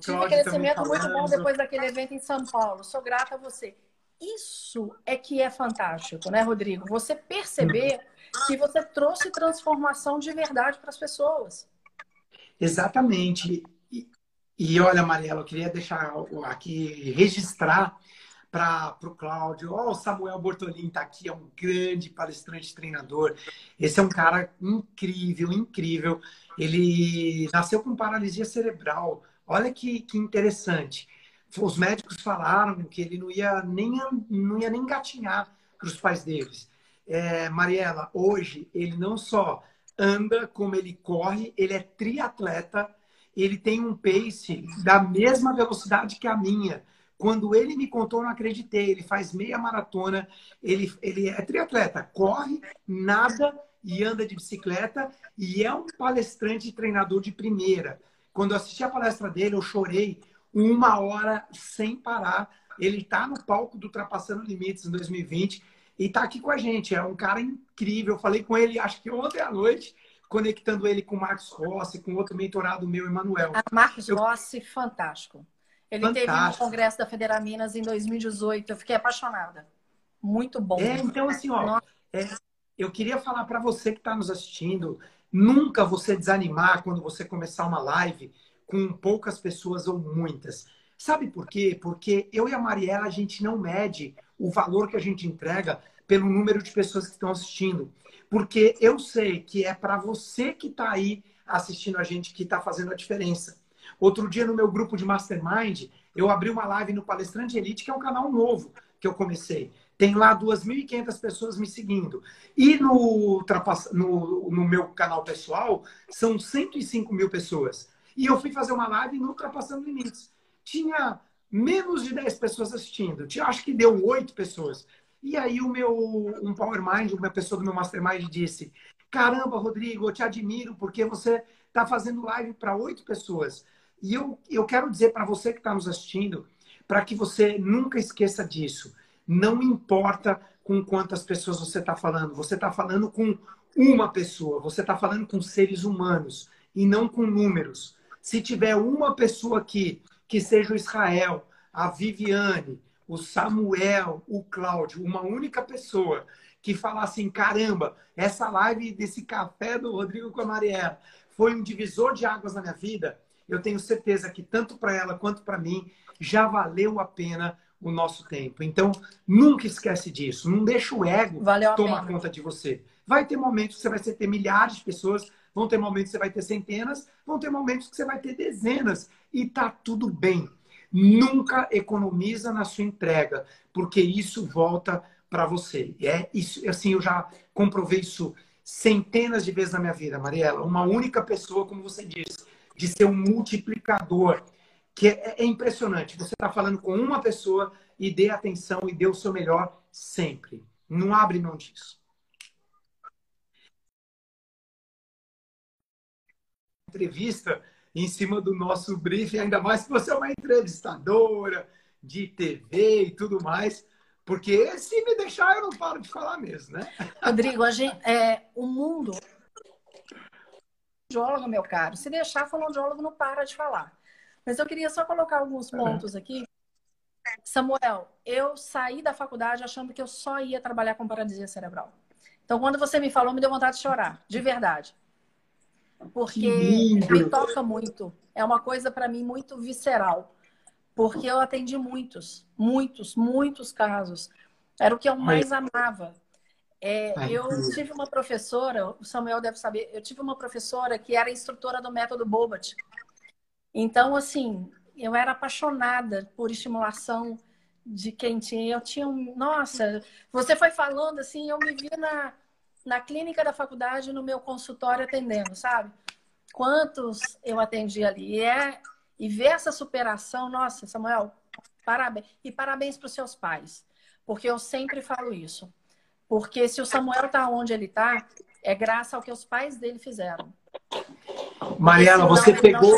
Tive um crescimento muito bom depois daquele evento em São Paulo. Sou grata a você. Isso é que é fantástico, né, Rodrigo? Você perceber que você trouxe transformação de verdade para as pessoas. Exatamente. E, e olha, Mariela, eu queria deixar aqui registrar para o Cláudio. Oh, o Samuel Bortolini está aqui, é um grande palestrante treinador. Esse é um cara incrível, incrível. Ele nasceu com paralisia cerebral. Olha que, que interessante. Os médicos falaram que ele não ia nem, não ia nem engatinhar para os pais deles. É, Mariela, hoje ele não só anda como ele corre, ele é triatleta, ele tem um pace da mesma velocidade que a minha. Quando ele me contou, eu não acreditei. Ele faz meia maratona, ele, ele é triatleta, corre, nada e anda de bicicleta e é um palestrante e treinador de primeira. Quando eu assisti a palestra dele, eu chorei uma hora sem parar. Ele está no palco do Ultrapassando Limites em 2020 e está aqui com a gente. É um cara incrível. Eu falei com ele, acho que ontem à noite, conectando ele com o Marcos Rossi, com outro mentorado meu, Emanuel. Marcos eu... Rossi, fantástico. Ele Fantástico. teve no Congresso da Federaminas em 2018. Eu fiquei apaixonada. Muito bom. É, então, assim, ó, é, eu queria falar para você que está nos assistindo, nunca você desanimar quando você começar uma live com poucas pessoas ou muitas. Sabe por quê? Porque eu e a Mariela, a gente não mede o valor que a gente entrega pelo número de pessoas que estão assistindo. Porque eu sei que é para você que está aí assistindo a gente que está fazendo a diferença. Outro dia, no meu grupo de Mastermind, eu abri uma live no Palestrante Elite, que é um canal novo que eu comecei. Tem lá 2.500 pessoas me seguindo. E no, no, no, meu canal pessoal, são 105 mil pessoas. E eu fui fazer uma live no Ultrapassando Limites. Tinha menos de 10 pessoas assistindo. Acho que deu 8 pessoas. E aí o meu um Power Mind, uma pessoa do meu Mastermind disse: Caramba, Rodrigo, eu te admiro porque você está fazendo live para oito pessoas. E eu, eu quero dizer para você que está nos assistindo, para que você nunca esqueça disso. Não importa com quantas pessoas você está falando, você está falando com uma pessoa, você está falando com seres humanos e não com números. Se tiver uma pessoa aqui, que seja o Israel, a Viviane, o Samuel, o Cláudio, uma única pessoa que falar assim: caramba, essa live desse café do Rodrigo com a Mariela foi um divisor de águas na minha vida, eu tenho certeza que tanto para ela quanto para mim já valeu a pena o nosso tempo. Então, nunca esquece disso. Não deixa o ego tomar conta de você. Vai ter momentos que você vai ter milhares de pessoas, vão ter momentos que você vai ter centenas, vão ter momentos que você vai ter dezenas. E tá tudo bem. Nunca economiza na sua entrega, porque isso volta para você. É isso, assim, eu já comprovei isso centenas de vezes na minha vida, Mariela. Uma única pessoa, como você disse, de ser um multiplicador, que é, é impressionante. Você está falando com uma pessoa e dê atenção e dê o seu melhor sempre. Não abre mão disso. Entrevista em cima do nosso briefing, ainda mais que você é uma entrevistadora de TV e tudo mais. Porque se me deixar, eu não paro de falar mesmo, né? Rodrigo, gente, é, o mundo. Geólogo, meu caro, se deixar, fonoaudiólogo não para de falar. Mas eu queria só colocar alguns pontos aqui. Samuel, eu saí da faculdade achando que eu só ia trabalhar com paralisia cerebral. Então, quando você me falou, me deu vontade de chorar, de verdade. Porque me toca muito. É uma coisa para mim muito visceral porque eu atendi muitos, muitos, muitos casos. Era o que eu mais amava. É, eu tive uma professora, o Samuel deve saber, eu tive uma professora que era instrutora do método Bobat. Então, assim, eu era apaixonada por estimulação de quem tinha. Eu tinha um. Nossa, você foi falando assim, eu me vi na, na clínica da faculdade, no meu consultório atendendo, sabe? Quantos eu atendi ali. E é, e ver essa superação, nossa, Samuel, parabéns. E parabéns para os seus pais. Porque eu sempre falo isso. Porque se o Samuel está onde ele está, é graças ao que os pais dele fizeram. Mariela, você pegou.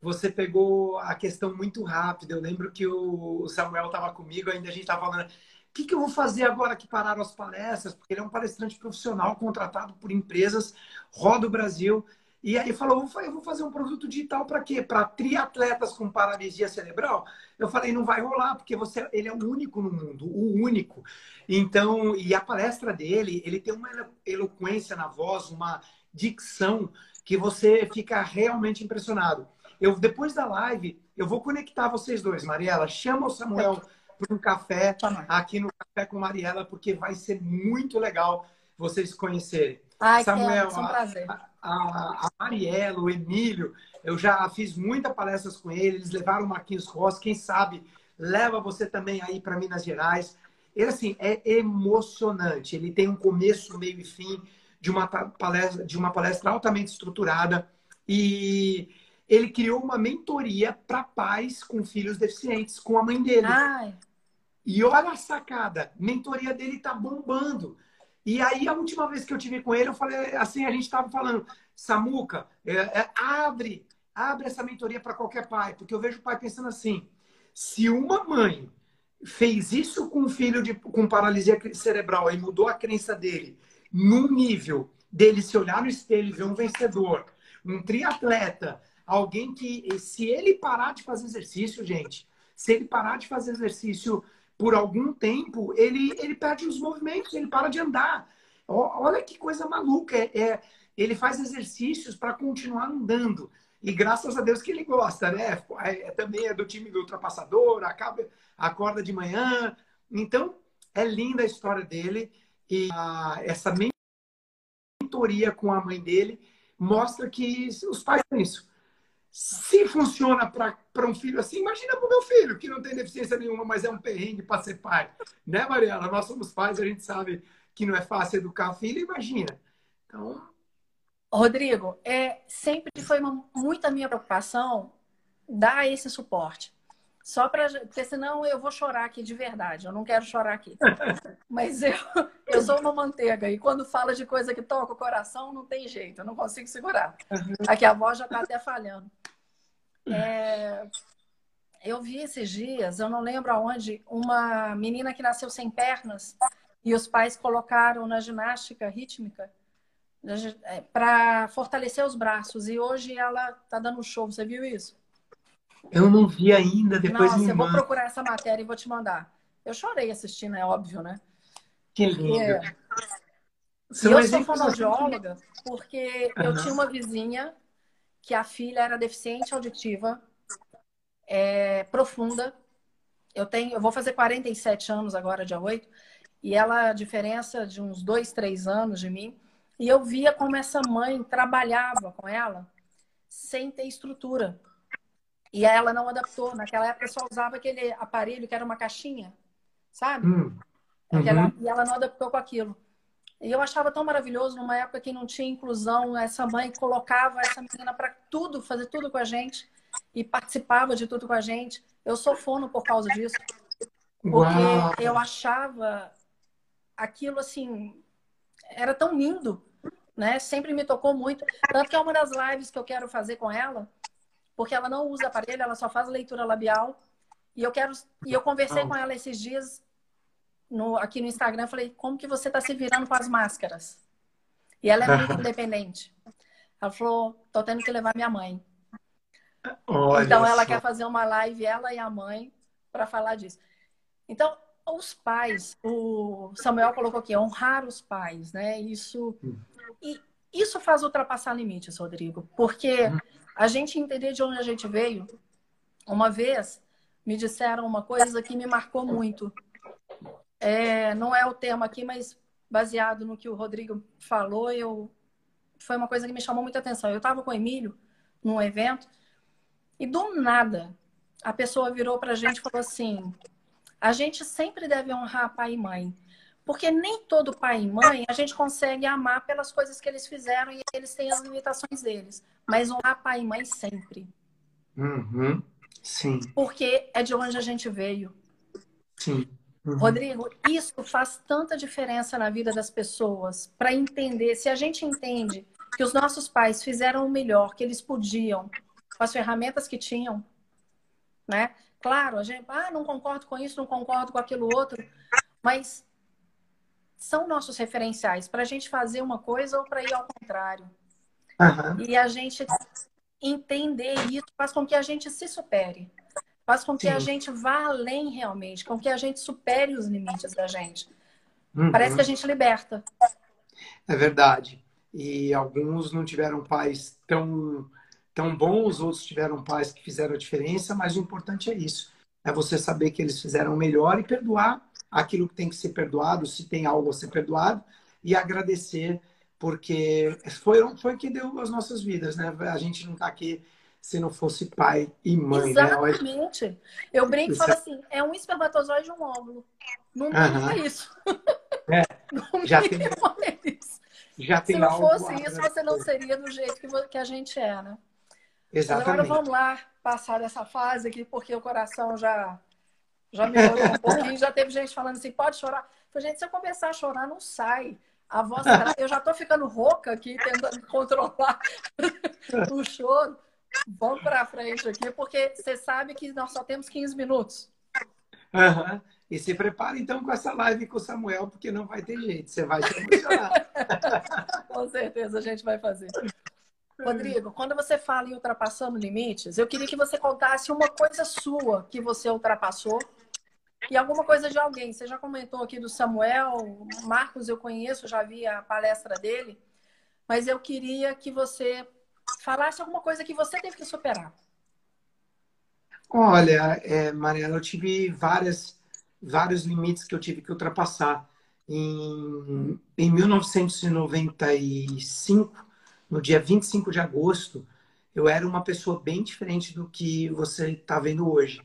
Você pegou a questão muito rápida. Eu lembro que o Samuel estava comigo, ainda a gente estava falando. O que, que eu vou fazer agora que pararam as palestras? Porque ele é um palestrante profissional contratado por empresas, roda o Brasil. E aí falou, eu vou fazer um produto digital para quê? Para triatletas com paralisia cerebral? Eu falei, não vai rolar, porque você, ele é o único no mundo, o único. Então, e a palestra dele, ele tem uma eloquência na voz, uma dicção que você fica realmente impressionado. Eu depois da live, eu vou conectar vocês dois, Mariela. Chama o Samuel para um café aqui no Café com Mariela, porque vai ser muito legal vocês conhecerem. Ai, Samuel, que é, um prazer. A, a, a Mariela, o Emílio, eu já fiz muitas palestras com eles, eles levaram o Marquinhos Rossi, quem sabe leva você também aí para Minas Gerais. Ele, assim, é emocionante. Ele tem um começo, meio e fim de uma palestra, de uma palestra altamente estruturada e ele criou uma mentoria para pais com filhos deficientes, com a mãe dele. Ai. E olha a sacada, mentoria dele tá bombando. E aí, a última vez que eu tive com ele, eu falei assim: a gente estava falando, Samuca, é, é, abre, abre essa mentoria para qualquer pai, porque eu vejo o pai pensando assim: se uma mãe fez isso com um filho de, com paralisia cerebral e mudou a crença dele, num nível dele se olhar no espelho e ver um vencedor, um triatleta, alguém que, se ele parar de fazer exercício, gente, se ele parar de fazer exercício por algum tempo, ele, ele perde os movimentos, ele para de andar. Olha que coisa maluca. É, é ele faz exercícios para continuar andando. E graças a Deus que ele gosta, né? É, também é do time do ultrapassador, acaba, acorda de manhã. Então, é linda a história dele. E a, essa mentoria com a mãe dele mostra que os pais têm isso. Se funciona para um filho assim, imagina para o meu filho, que não tem deficiência nenhuma, mas é um perrengue para ser pai. Né, Mariela? Nós somos pais, a gente sabe que não é fácil educar filho, imagina. Então. Rodrigo, é, sempre foi uma, muita minha preocupação dar esse suporte. Só para. Porque senão eu vou chorar aqui de verdade. Eu não quero chorar aqui. Mas eu, eu sou uma manteiga. E quando fala de coisa que toca o coração, não tem jeito. Eu não consigo segurar. Aqui a voz já está até falhando. É, eu vi esses dias, eu não lembro aonde, uma menina que nasceu sem pernas e os pais colocaram na ginástica rítmica é, para fortalecer os braços. E hoje ela está dando um show. Você viu isso? Eu não vi ainda, depois Nossa, me eu vou procurar essa matéria e vou te mandar. Eu chorei assistindo, é óbvio, né? Que lindo. É. E eu sou fonoaudióloga porque uhum. eu tinha uma vizinha que a filha era deficiente auditiva, é, profunda. Eu tenho, eu vou fazer 47 anos agora, dia 8, e ela, a diferença de uns dois, três anos de mim, e eu via como essa mãe trabalhava com ela sem ter estrutura. E ela não adaptou. Naquela época só usava aquele aparelho que era uma caixinha, sabe? Hum. Uhum. E ela não adaptou com aquilo. E eu achava tão maravilhoso numa época que não tinha inclusão, essa mãe colocava essa menina para tudo, fazer tudo com a gente e participava de tudo com a gente. Eu sou fono por causa disso. Porque Uau. eu achava aquilo assim, era tão lindo, né? Sempre me tocou muito. Tanto que é uma das lives que eu quero fazer com ela, porque ela não usa aparelho, ela só faz leitura labial. E eu quero e eu conversei com ela esses dias no, aqui no Instagram, falei: "Como que você está se virando com as máscaras?" E ela é muito independente. Ela falou: "Tô tendo que levar minha mãe." Olha então ela só. quer fazer uma live ela e a mãe para falar disso. Então, os pais, o Samuel colocou aqui, honrar os pais, né? Isso hum. e isso faz ultrapassar limites, Rodrigo, porque hum. A gente entender de onde a gente veio. Uma vez me disseram uma coisa que me marcou muito. É, não é o tema aqui, mas baseado no que o Rodrigo falou, eu foi uma coisa que me chamou muita atenção. Eu estava com o Emílio num evento e do nada a pessoa virou para a gente e falou assim: a gente sempre deve honrar pai e mãe. Porque nem todo pai e mãe a gente consegue amar pelas coisas que eles fizeram e eles têm as limitações deles. Mas honrar pai e mãe sempre. Uhum. Sim. Porque é de onde a gente veio. Sim. Uhum. Rodrigo, isso faz tanta diferença na vida das pessoas para entender. Se a gente entende que os nossos pais fizeram o melhor que eles podiam com as ferramentas que tinham, né? Claro, a gente, ah, não concordo com isso, não concordo com aquilo outro, mas são nossos referenciais para a gente fazer uma coisa ou para ir ao contrário. Uhum. E a gente entender isso faz com que a gente se supere. Faz com que Sim. a gente vá além realmente, com que a gente supere os limites da gente. Uhum. Parece que a gente liberta. É verdade. E alguns não tiveram pais tão, tão bons, outros tiveram pais que fizeram a diferença, mas o importante é isso. É você saber que eles fizeram o melhor e perdoar aquilo que tem que ser perdoado, se tem algo a ser perdoado, e agradecer, porque foi, foi que deu as nossas vidas, né? A gente não está aqui se não fosse pai e mãe, né? Exatamente. Né? Eu brinco e falo assim, é um espermatozoide e um óvulo. Não uhum. é isso. É, já tem, é isso. Já tem se não fosse isso, você não seria do jeito que, que a gente é, né? Exatamente. agora vamos lá passar dessa fase aqui, porque o coração já já melhorou um pouquinho, já teve gente falando assim, pode chorar. falei, gente, se eu começar a chorar, não sai. A voz, eu já tô ficando rouca aqui, tentando controlar o choro. Vamos para frente aqui, porque você sabe que nós só temos 15 minutos. Uhum. E se prepara então com essa live com o Samuel, porque não vai ter jeito, você vai se emocionar. com certeza a gente vai fazer. Rodrigo, quando você fala em ultrapassando limites, eu queria que você contasse uma coisa sua que você ultrapassou e alguma coisa de alguém. Você já comentou aqui do Samuel, Marcos eu conheço, já vi a palestra dele, mas eu queria que você falasse alguma coisa que você teve que superar. Olha, é, Mariana, eu tive várias, vários limites que eu tive que ultrapassar. Em, em 1995, no dia 25 de agosto, eu era uma pessoa bem diferente do que você está vendo hoje.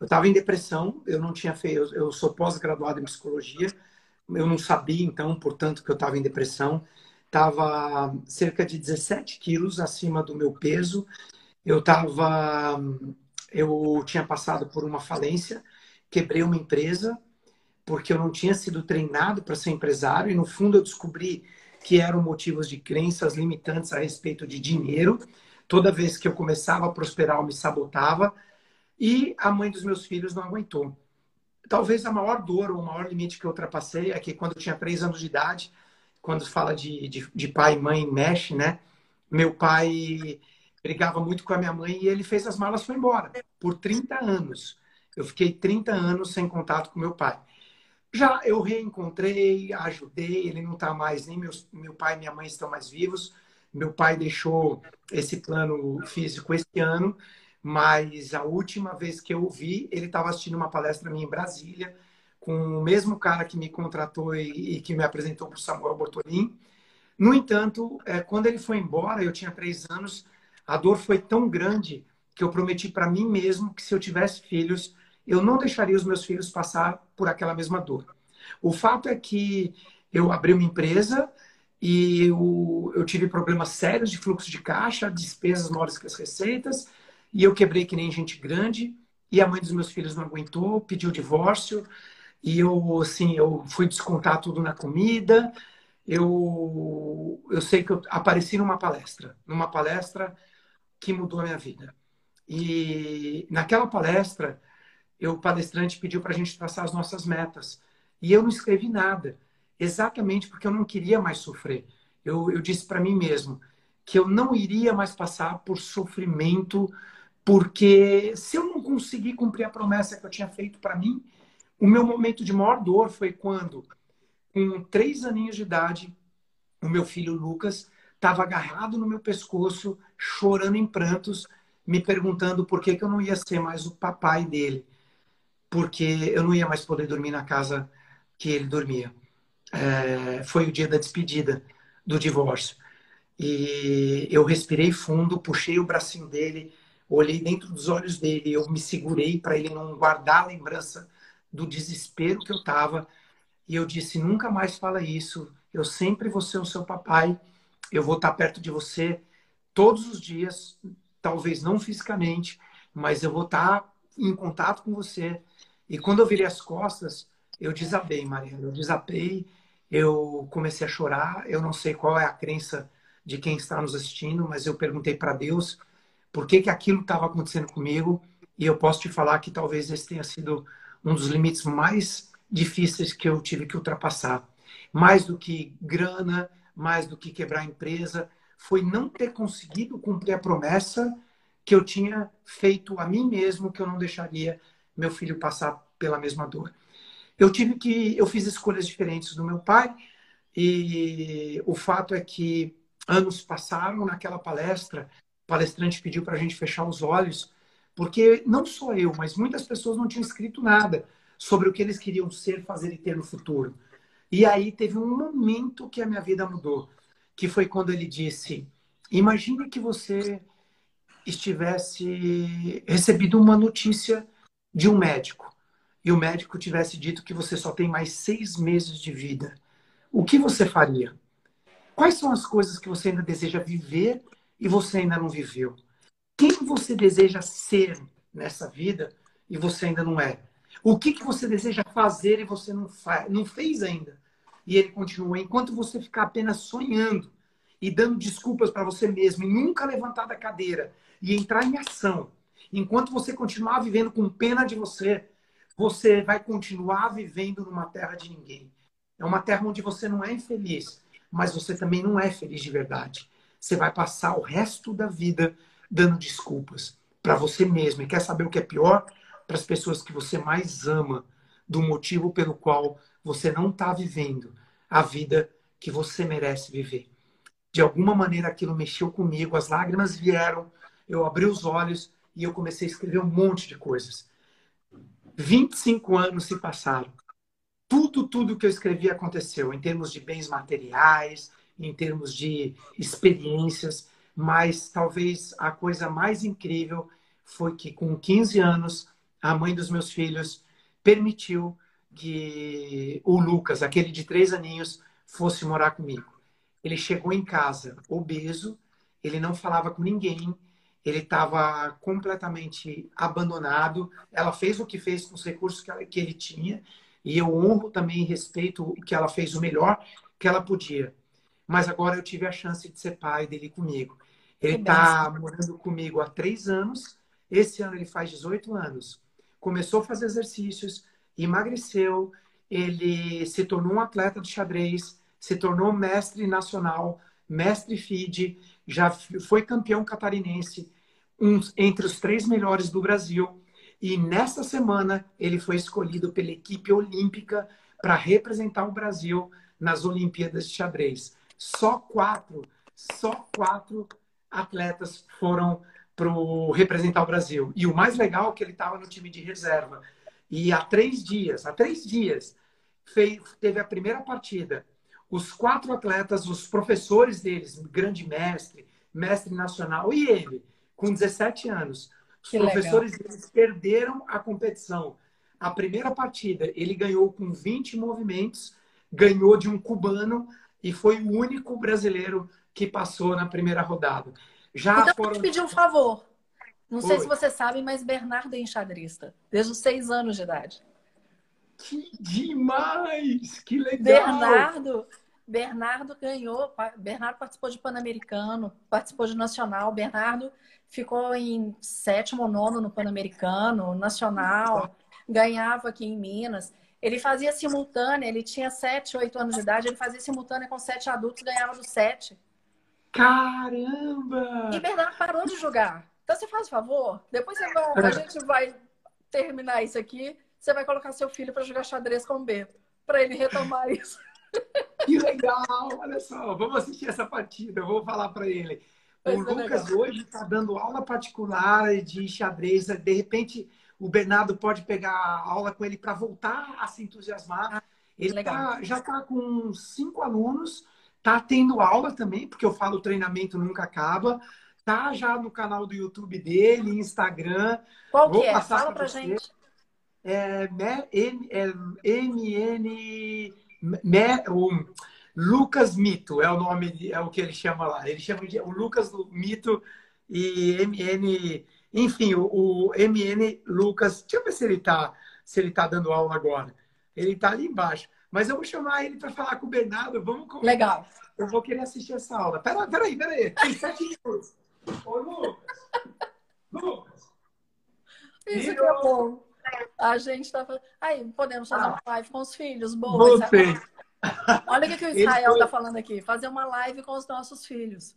Eu estava em depressão, eu não tinha feito, eu sou pós-graduado em psicologia, eu não sabia então, portanto, que eu estava em depressão. Estava cerca de 17 quilos acima do meu peso. Eu estava eu tinha passado por uma falência, quebrei uma empresa porque eu não tinha sido treinado para ser empresário e no fundo eu descobri que eram motivos de crenças limitantes a respeito de dinheiro. Toda vez que eu começava a prosperar, eu me sabotava e a mãe dos meus filhos não aguentou. Talvez a maior dor o maior limite que eu ultrapassei é que quando eu tinha três anos de idade, quando fala de, de, de pai e mãe mexe, né? Meu pai brigava muito com a minha mãe e ele fez as malas e foi embora por 30 anos. Eu fiquei 30 anos sem contato com meu pai. Já eu reencontrei, ajudei, ele não está mais, nem meus, meu pai e minha mãe estão mais vivos. Meu pai deixou esse plano físico esse ano, mas a última vez que eu vi, ele estava assistindo uma palestra minha em Brasília, com o mesmo cara que me contratou e, e que me apresentou para o Samuel Bortolin. No entanto, é, quando ele foi embora, eu tinha três anos, a dor foi tão grande que eu prometi para mim mesmo que se eu tivesse filhos, eu não deixaria os meus filhos passar por aquela mesma dor. O fato é que eu abri uma empresa e eu, eu tive problemas sérios de fluxo de caixa, despesas maiores que as receitas, e eu quebrei que nem gente grande, e a mãe dos meus filhos não aguentou, pediu divórcio, e eu, assim, eu fui descontar tudo na comida. Eu, eu sei que eu apareci numa palestra, numa palestra que mudou a minha vida. E naquela palestra, o palestrante pediu para a gente traçar as nossas metas. E eu não escrevi nada, exatamente porque eu não queria mais sofrer. Eu, eu disse para mim mesmo que eu não iria mais passar por sofrimento, porque se eu não conseguir cumprir a promessa que eu tinha feito para mim, o meu momento de maior dor foi quando, com três aninhos de idade, o meu filho Lucas estava agarrado no meu pescoço, chorando em prantos, me perguntando por que, que eu não ia ser mais o papai dele porque eu não ia mais poder dormir na casa que ele dormia. É, foi o dia da despedida do divórcio. E eu respirei fundo, puxei o bracinho dele, olhei dentro dos olhos dele, eu me segurei para ele não guardar a lembrança do desespero que eu estava. E eu disse: nunca mais fala isso. Eu sempre vou ser o seu papai. Eu vou estar perto de você todos os dias, talvez não fisicamente, mas eu vou estar em contato com você e quando eu virei as costas, eu desabei, Maria. Eu desabei, eu comecei a chorar. Eu não sei qual é a crença de quem está nos assistindo, mas eu perguntei para Deus por que, que aquilo estava acontecendo comigo. E eu posso te falar que talvez esse tenha sido um dos limites mais difíceis que eu tive que ultrapassar. Mais do que grana, mais do que quebrar a empresa, foi não ter conseguido cumprir a promessa que eu tinha feito a mim mesmo, que eu não deixaria meu filho passar pela mesma dor. Eu tive que, eu fiz escolhas diferentes do meu pai e o fato é que anos passaram naquela palestra, o palestrante pediu para a gente fechar os olhos, porque não só eu, mas muitas pessoas não tinham escrito nada sobre o que eles queriam ser, fazer e ter no futuro. E aí teve um momento que a minha vida mudou, que foi quando ele disse: Imagine que você estivesse recebido uma notícia de um médico e o médico tivesse dito que você só tem mais seis meses de vida, o que você faria? Quais são as coisas que você ainda deseja viver e você ainda não viveu? Quem você deseja ser nessa vida e você ainda não é? O que, que você deseja fazer e você não, faz, não fez ainda? E ele continua: enquanto você ficar apenas sonhando e dando desculpas para você mesmo e nunca levantar da cadeira e entrar em ação, Enquanto você continuar vivendo com pena de você, você vai continuar vivendo numa terra de ninguém. É uma terra onde você não é infeliz, mas você também não é feliz de verdade. Você vai passar o resto da vida dando desculpas para você mesmo. E quer saber o que é pior? Para as pessoas que você mais ama, do motivo pelo qual você não está vivendo a vida que você merece viver. De alguma maneira aquilo mexeu comigo, as lágrimas vieram, eu abri os olhos e eu comecei a escrever um monte de coisas. 25 anos se passaram. Tudo, tudo que eu escrevi aconteceu, em termos de bens materiais, em termos de experiências, mas talvez a coisa mais incrível foi que, com 15 anos, a mãe dos meus filhos permitiu que o Lucas, aquele de três aninhos, fosse morar comigo. Ele chegou em casa obeso, ele não falava com ninguém, ele estava completamente abandonado. Ela fez o que fez com os recursos que, ela, que ele tinha, e eu honro também e respeito que ela fez o melhor que ela podia. Mas agora eu tive a chance de ser pai dele comigo. Ele está morando comigo há três anos. Esse ano ele faz 18 anos. Começou a fazer exercícios, emagreceu, ele se tornou um atleta de xadrez, se tornou mestre nacional, mestre FIDE, já foi campeão catarinense, um, entre os três melhores do Brasil. E nesta semana ele foi escolhido pela equipe olímpica para representar o Brasil nas Olimpíadas de Xadrez. Só quatro, só quatro atletas foram para representar o Brasil. E o mais legal é que ele estava no time de reserva. E há três dias, há três dias, fez, teve a primeira partida. Os quatro atletas, os professores deles, grande mestre, mestre nacional, e ele, com 17 anos. Os que professores legal. deles perderam a competição. A primeira partida, ele ganhou com 20 movimentos, ganhou de um cubano e foi o único brasileiro que passou na primeira rodada. Já então, foram... eu te pedir um favor. Não sei se você sabe, mas Bernardo é enxadrista, desde os seis anos de idade. Que demais! Que legal! Bernardo, Bernardo ganhou, Bernardo participou de Pan-Americano, participou de Nacional. Bernardo ficou em sétimo ou nono no Pan-Americano, Nacional, ganhava aqui em Minas. Ele fazia simultânea, ele tinha sete, oito anos de idade, ele fazia simultânea com sete adultos, ganhava dos sete. Caramba! E Bernardo parou de jogar. Então você faz favor, depois vai, a é. gente vai terminar isso aqui, você vai colocar seu filho para jogar xadrez com o B, para ele retomar isso. Que legal! Olha só, vamos assistir essa partida, eu vou falar para ele. o Lucas legal. hoje está dando aula particular de xadrez. De repente, o Bernardo pode pegar aula com ele para voltar a se entusiasmar. Ah, ele tá, já está com cinco alunos Tá tendo aula também, porque eu falo treinamento nunca acaba. Tá já no canal do YouTube dele, Instagram. Qual Vou que é? Fala pra, pra gente. É, M, é, MN. Me, o Lucas Mito é o nome, é o que ele chama lá. Ele chama de o Lucas Mito e MN. Enfim, o, o MN Lucas. Deixa eu ver se ele tá, se ele tá dando aula agora. Ele tá ali embaixo. Mas eu vou chamar ele para falar com o Bernardo. Vamos conversar. Legal. Eu vou querer assistir essa aula. Pera, peraí, peraí. Tem sete minutos. Ô, Lucas. Lucas. Isso que é bom. A gente tá fazendo. Aí, podemos fazer ah. uma live com os filhos. Boa. Você. Olha o que, que o Israel está falando aqui. Fazer uma live com os nossos filhos.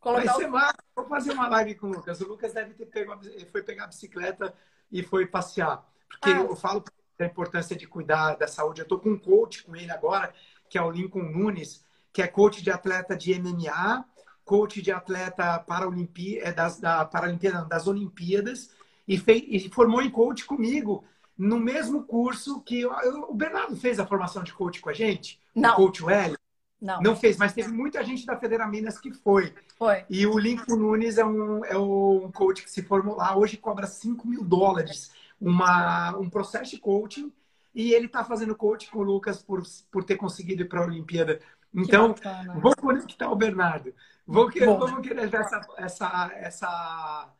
Colocar Vai ser o... Vou fazer uma live com o Lucas. O Lucas deve ter pego, foi pegar a bicicleta e foi passear. Porque ah. eu falo da importância de cuidar da saúde. Eu estou com um coach com ele agora, que é o Lincoln Nunes, que é coach de atleta de MMA, coach de atleta Paralimpí é das, da Paralimpíada, das Olimpíadas, e, fez, e formou em coach comigo no mesmo curso que eu, o Bernardo fez a formação de coach com a gente, Não. o coach Well. Não. Não fez, mas teve muita gente da Federa Minas que foi. Foi. E o Lincoln Nunes é um, é um coach que se formou lá, hoje cobra 5 mil dólares uma, um processo de coaching e ele está fazendo coaching com o Lucas por, por ter conseguido ir para a Olimpíada. Então, vou conectar o Bernardo. Vou querer, vamos querer ver essa, essa, essa,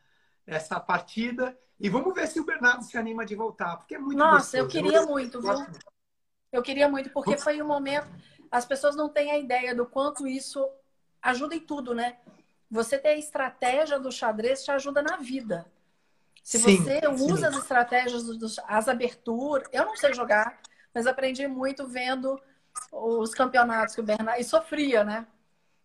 essa partida e vamos ver se o Bernardo se anima de voltar, porque é muito Nossa, gostoso. eu queria eu muito, viu? Eu queria muito, porque foi um momento. As pessoas não têm a ideia do quanto isso ajuda em tudo, né? Você ter a estratégia do xadrez te ajuda na vida. Se sim, você usa as estratégias, dos, as aberturas, eu não sei jogar, mas aprendi muito vendo os campeonatos que o Bernardo. E sofria, né?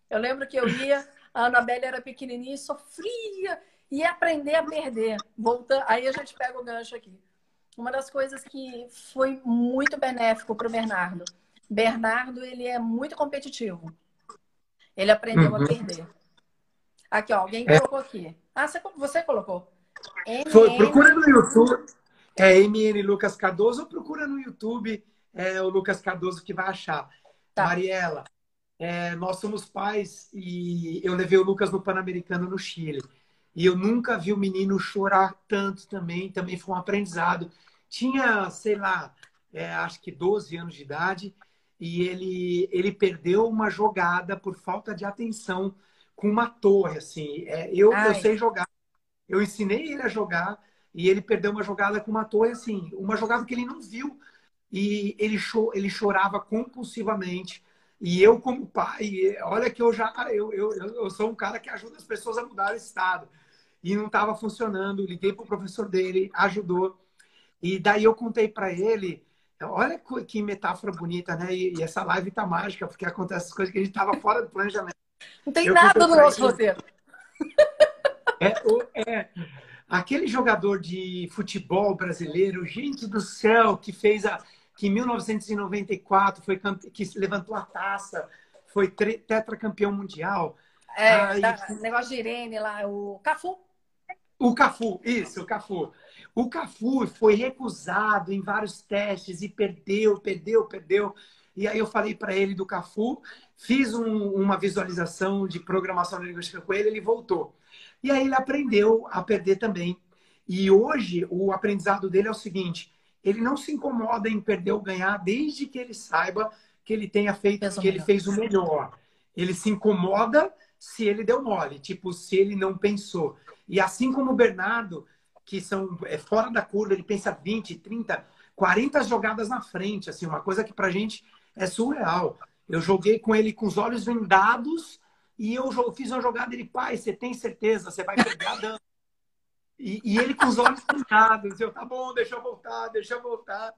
Eu lembro que eu ia, a Anabelle era pequenininha e sofria, ia aprender a perder. Volta, aí a gente pega o gancho aqui. Uma das coisas que foi muito benéfico para o Bernardo. Bernardo, ele é muito competitivo. Ele aprendeu uhum. a perder. Aqui, ó, alguém é. colocou aqui. Ah, você, você colocou. Foi, procura no YouTube. É MN Lucas Cardoso ou procura no YouTube é, o Lucas Cardoso que vai achar. Tá. Mariela, é, nós somos pais e eu levei o Lucas no Pan-Americano no Chile. E eu nunca vi o menino chorar tanto também. Também foi um aprendizado. Tinha, sei lá, é, acho que 12 anos de idade. E ele, ele perdeu uma jogada por falta de atenção com uma torre, assim. É, eu, eu sei jogar, Eu ensinei ele a jogar e ele perdeu uma jogada com uma torre assim, uma jogada que ele não viu e ele, cho ele chorava compulsivamente. E eu, como pai, olha que eu já eu, eu, eu sou um cara que ajuda as pessoas a mudar o estado. E não estava funcionando. Liguei para o professor dele, ajudou. E daí eu contei para ele. Olha que metáfora bonita, né? E, essa live tá mágica, porque acontece coisas que a gente estava fora do planejamento. Não tem eu nada no nosso roteiro. É, é, aquele jogador de futebol brasileiro, gente do céu, que fez a que em 1994 foi que levantou a taça, foi tetracampeão mundial. É, Ai, tá, negócio de Irene lá, o Cafu. O Cafu, isso, o Cafu. O Cafu foi recusado em vários testes e perdeu, perdeu, perdeu. E aí eu falei para ele do Cafu, fiz um, uma visualização de programação linguística com ele, ele voltou. E aí ele aprendeu a perder também. E hoje o aprendizado dele é o seguinte: ele não se incomoda em perder ou ganhar desde que ele saiba que ele tenha feito, Pensa que ele fez o melhor. Ele se incomoda se ele deu mole, tipo, se ele não pensou. E assim como o Bernardo, que são é, fora da curva, ele pensa 20, 30, 40 jogadas na frente, assim, uma coisa que pra gente é surreal. Eu joguei com ele com os olhos vendados e eu fiz uma jogada, ele, pai, você tem certeza, você vai pegar dano. E, e, ele com os olhos pintados. Eu, tá bom, deixa eu voltar, deixa eu voltar.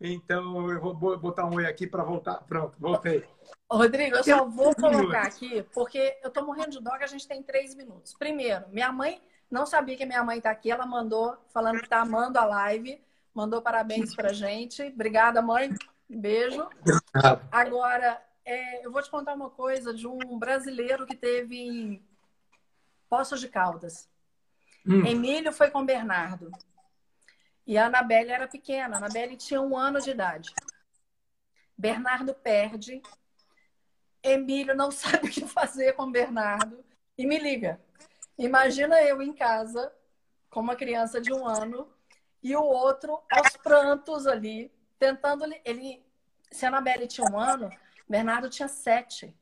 Então, eu vou botar um oi aqui para voltar. Pronto, voltei. Rodrigo, eu só vou colocar aqui, porque eu tô morrendo de dó que a gente tem três minutos. Primeiro, minha mãe não sabia que minha mãe tá aqui. Ela mandou, falando que tá amando a live. Mandou parabéns pra gente. Obrigada, mãe. Beijo. Agora, é, eu vou te contar uma coisa de um brasileiro que teve em Poços de Caldas. Hum. Emílio foi com Bernardo. E a Anabelle era pequena. A Anabelle tinha um ano de idade. Bernardo perde. Emílio não sabe o que fazer com Bernardo. E me liga. Imagina eu em casa, com uma criança de um ano, e o outro aos prantos ali, tentando. Ele, se a Anabelle tinha um ano, Bernardo tinha sete.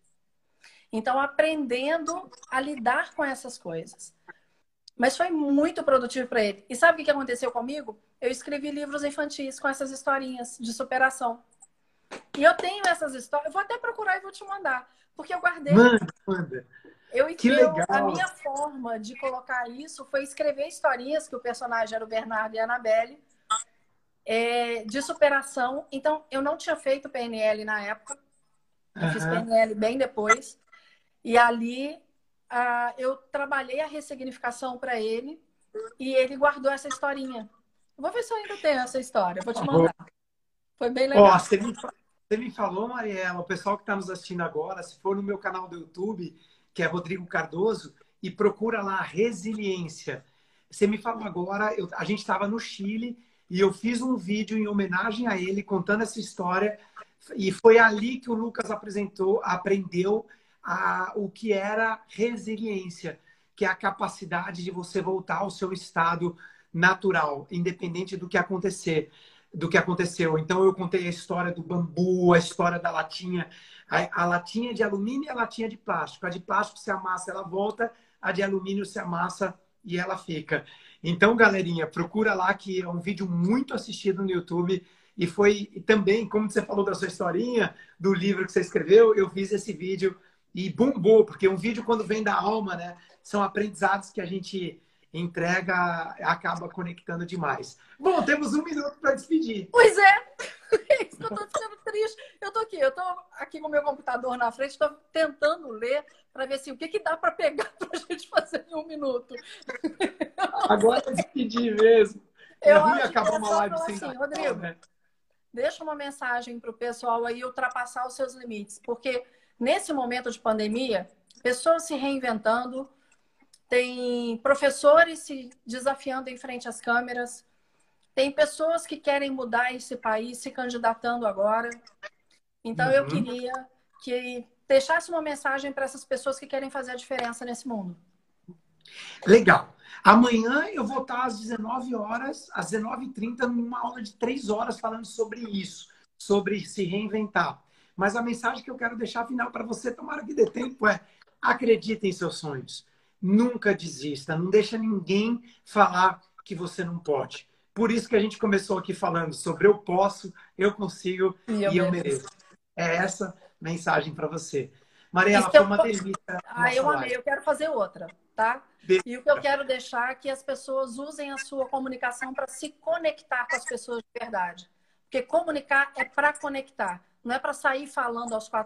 Então, aprendendo a lidar com essas coisas. Mas foi muito produtivo para ele. E sabe o que aconteceu comigo? Eu escrevi livros infantis com essas historinhas de superação. E eu tenho essas histórias. Eu vou até procurar e vou te mandar. Porque eu guardei. Manda, manda. Eu, que eu, legal. A minha forma de colocar isso foi escrever historinhas, que o personagem era o Bernardo e a Anabelle, é, de superação. Então, eu não tinha feito PNL na época. Eu uhum. fiz PNL bem depois. E ali ah, eu trabalhei a ressignificação para ele e ele guardou essa historinha. Vou ver se eu ainda tenho essa história. Vou te tá mandar. Foi bem legal. Ó, você, me, você me falou, Mariela, o pessoal que está nos assistindo agora, se for no meu canal do YouTube, que é Rodrigo Cardoso, e procura lá resiliência. Você me falou agora, eu, a gente estava no Chile e eu fiz um vídeo em homenagem a ele, contando essa história. E foi ali que o Lucas apresentou, aprendeu a, o que era resiliência, que é a capacidade de você voltar ao seu estado natural, independente do que acontecer, do que aconteceu. Então eu contei a história do bambu, a história da latinha, a, a latinha de alumínio e a latinha de plástico. A de plástico se amassa, ela volta, a de alumínio se amassa e ela fica. Então, galerinha, procura lá que é um vídeo muito assistido no YouTube. E foi também, como você falou da sua historinha, do livro que você escreveu, eu fiz esse vídeo e bombou, porque um vídeo, quando vem da alma, né, são aprendizados que a gente entrega, acaba conectando demais. Bom, temos um minuto para despedir. Pois é, é eu tô ficando triste. Eu tô aqui, eu tô aqui com o meu computador na frente, estou tentando ler para ver assim, o que, que dá para pegar para a gente fazer em um minuto. Agora é despedir mesmo. Eu é acho acabar uma live assim, sem Rodrigo, né? Deixa uma mensagem para o pessoal aí ultrapassar os seus limites, porque nesse momento de pandemia, pessoas se reinventando, tem professores se desafiando em frente às câmeras, tem pessoas que querem mudar esse país se candidatando agora. Então, uhum. eu queria que deixasse uma mensagem para essas pessoas que querem fazer a diferença nesse mundo. Legal. Amanhã eu vou estar às 19 horas, às 19h30, numa aula de três horas falando sobre isso, sobre se reinventar. Mas a mensagem que eu quero deixar final para você, tomara que dê tempo, é acredite em seus sonhos. nunca desista, não deixa ninguém falar que você não pode. Por isso que a gente começou aqui falando sobre eu posso, eu consigo e eu, e eu mereço. É essa mensagem para você. Mariela, foi uma delícia. Ah, eu amei. Eu quero fazer outra, tá? E o que eu quero deixar é que as pessoas usem a sua comunicação para se conectar com as pessoas de verdade. Porque comunicar é para conectar, não é para sair falando aos quatro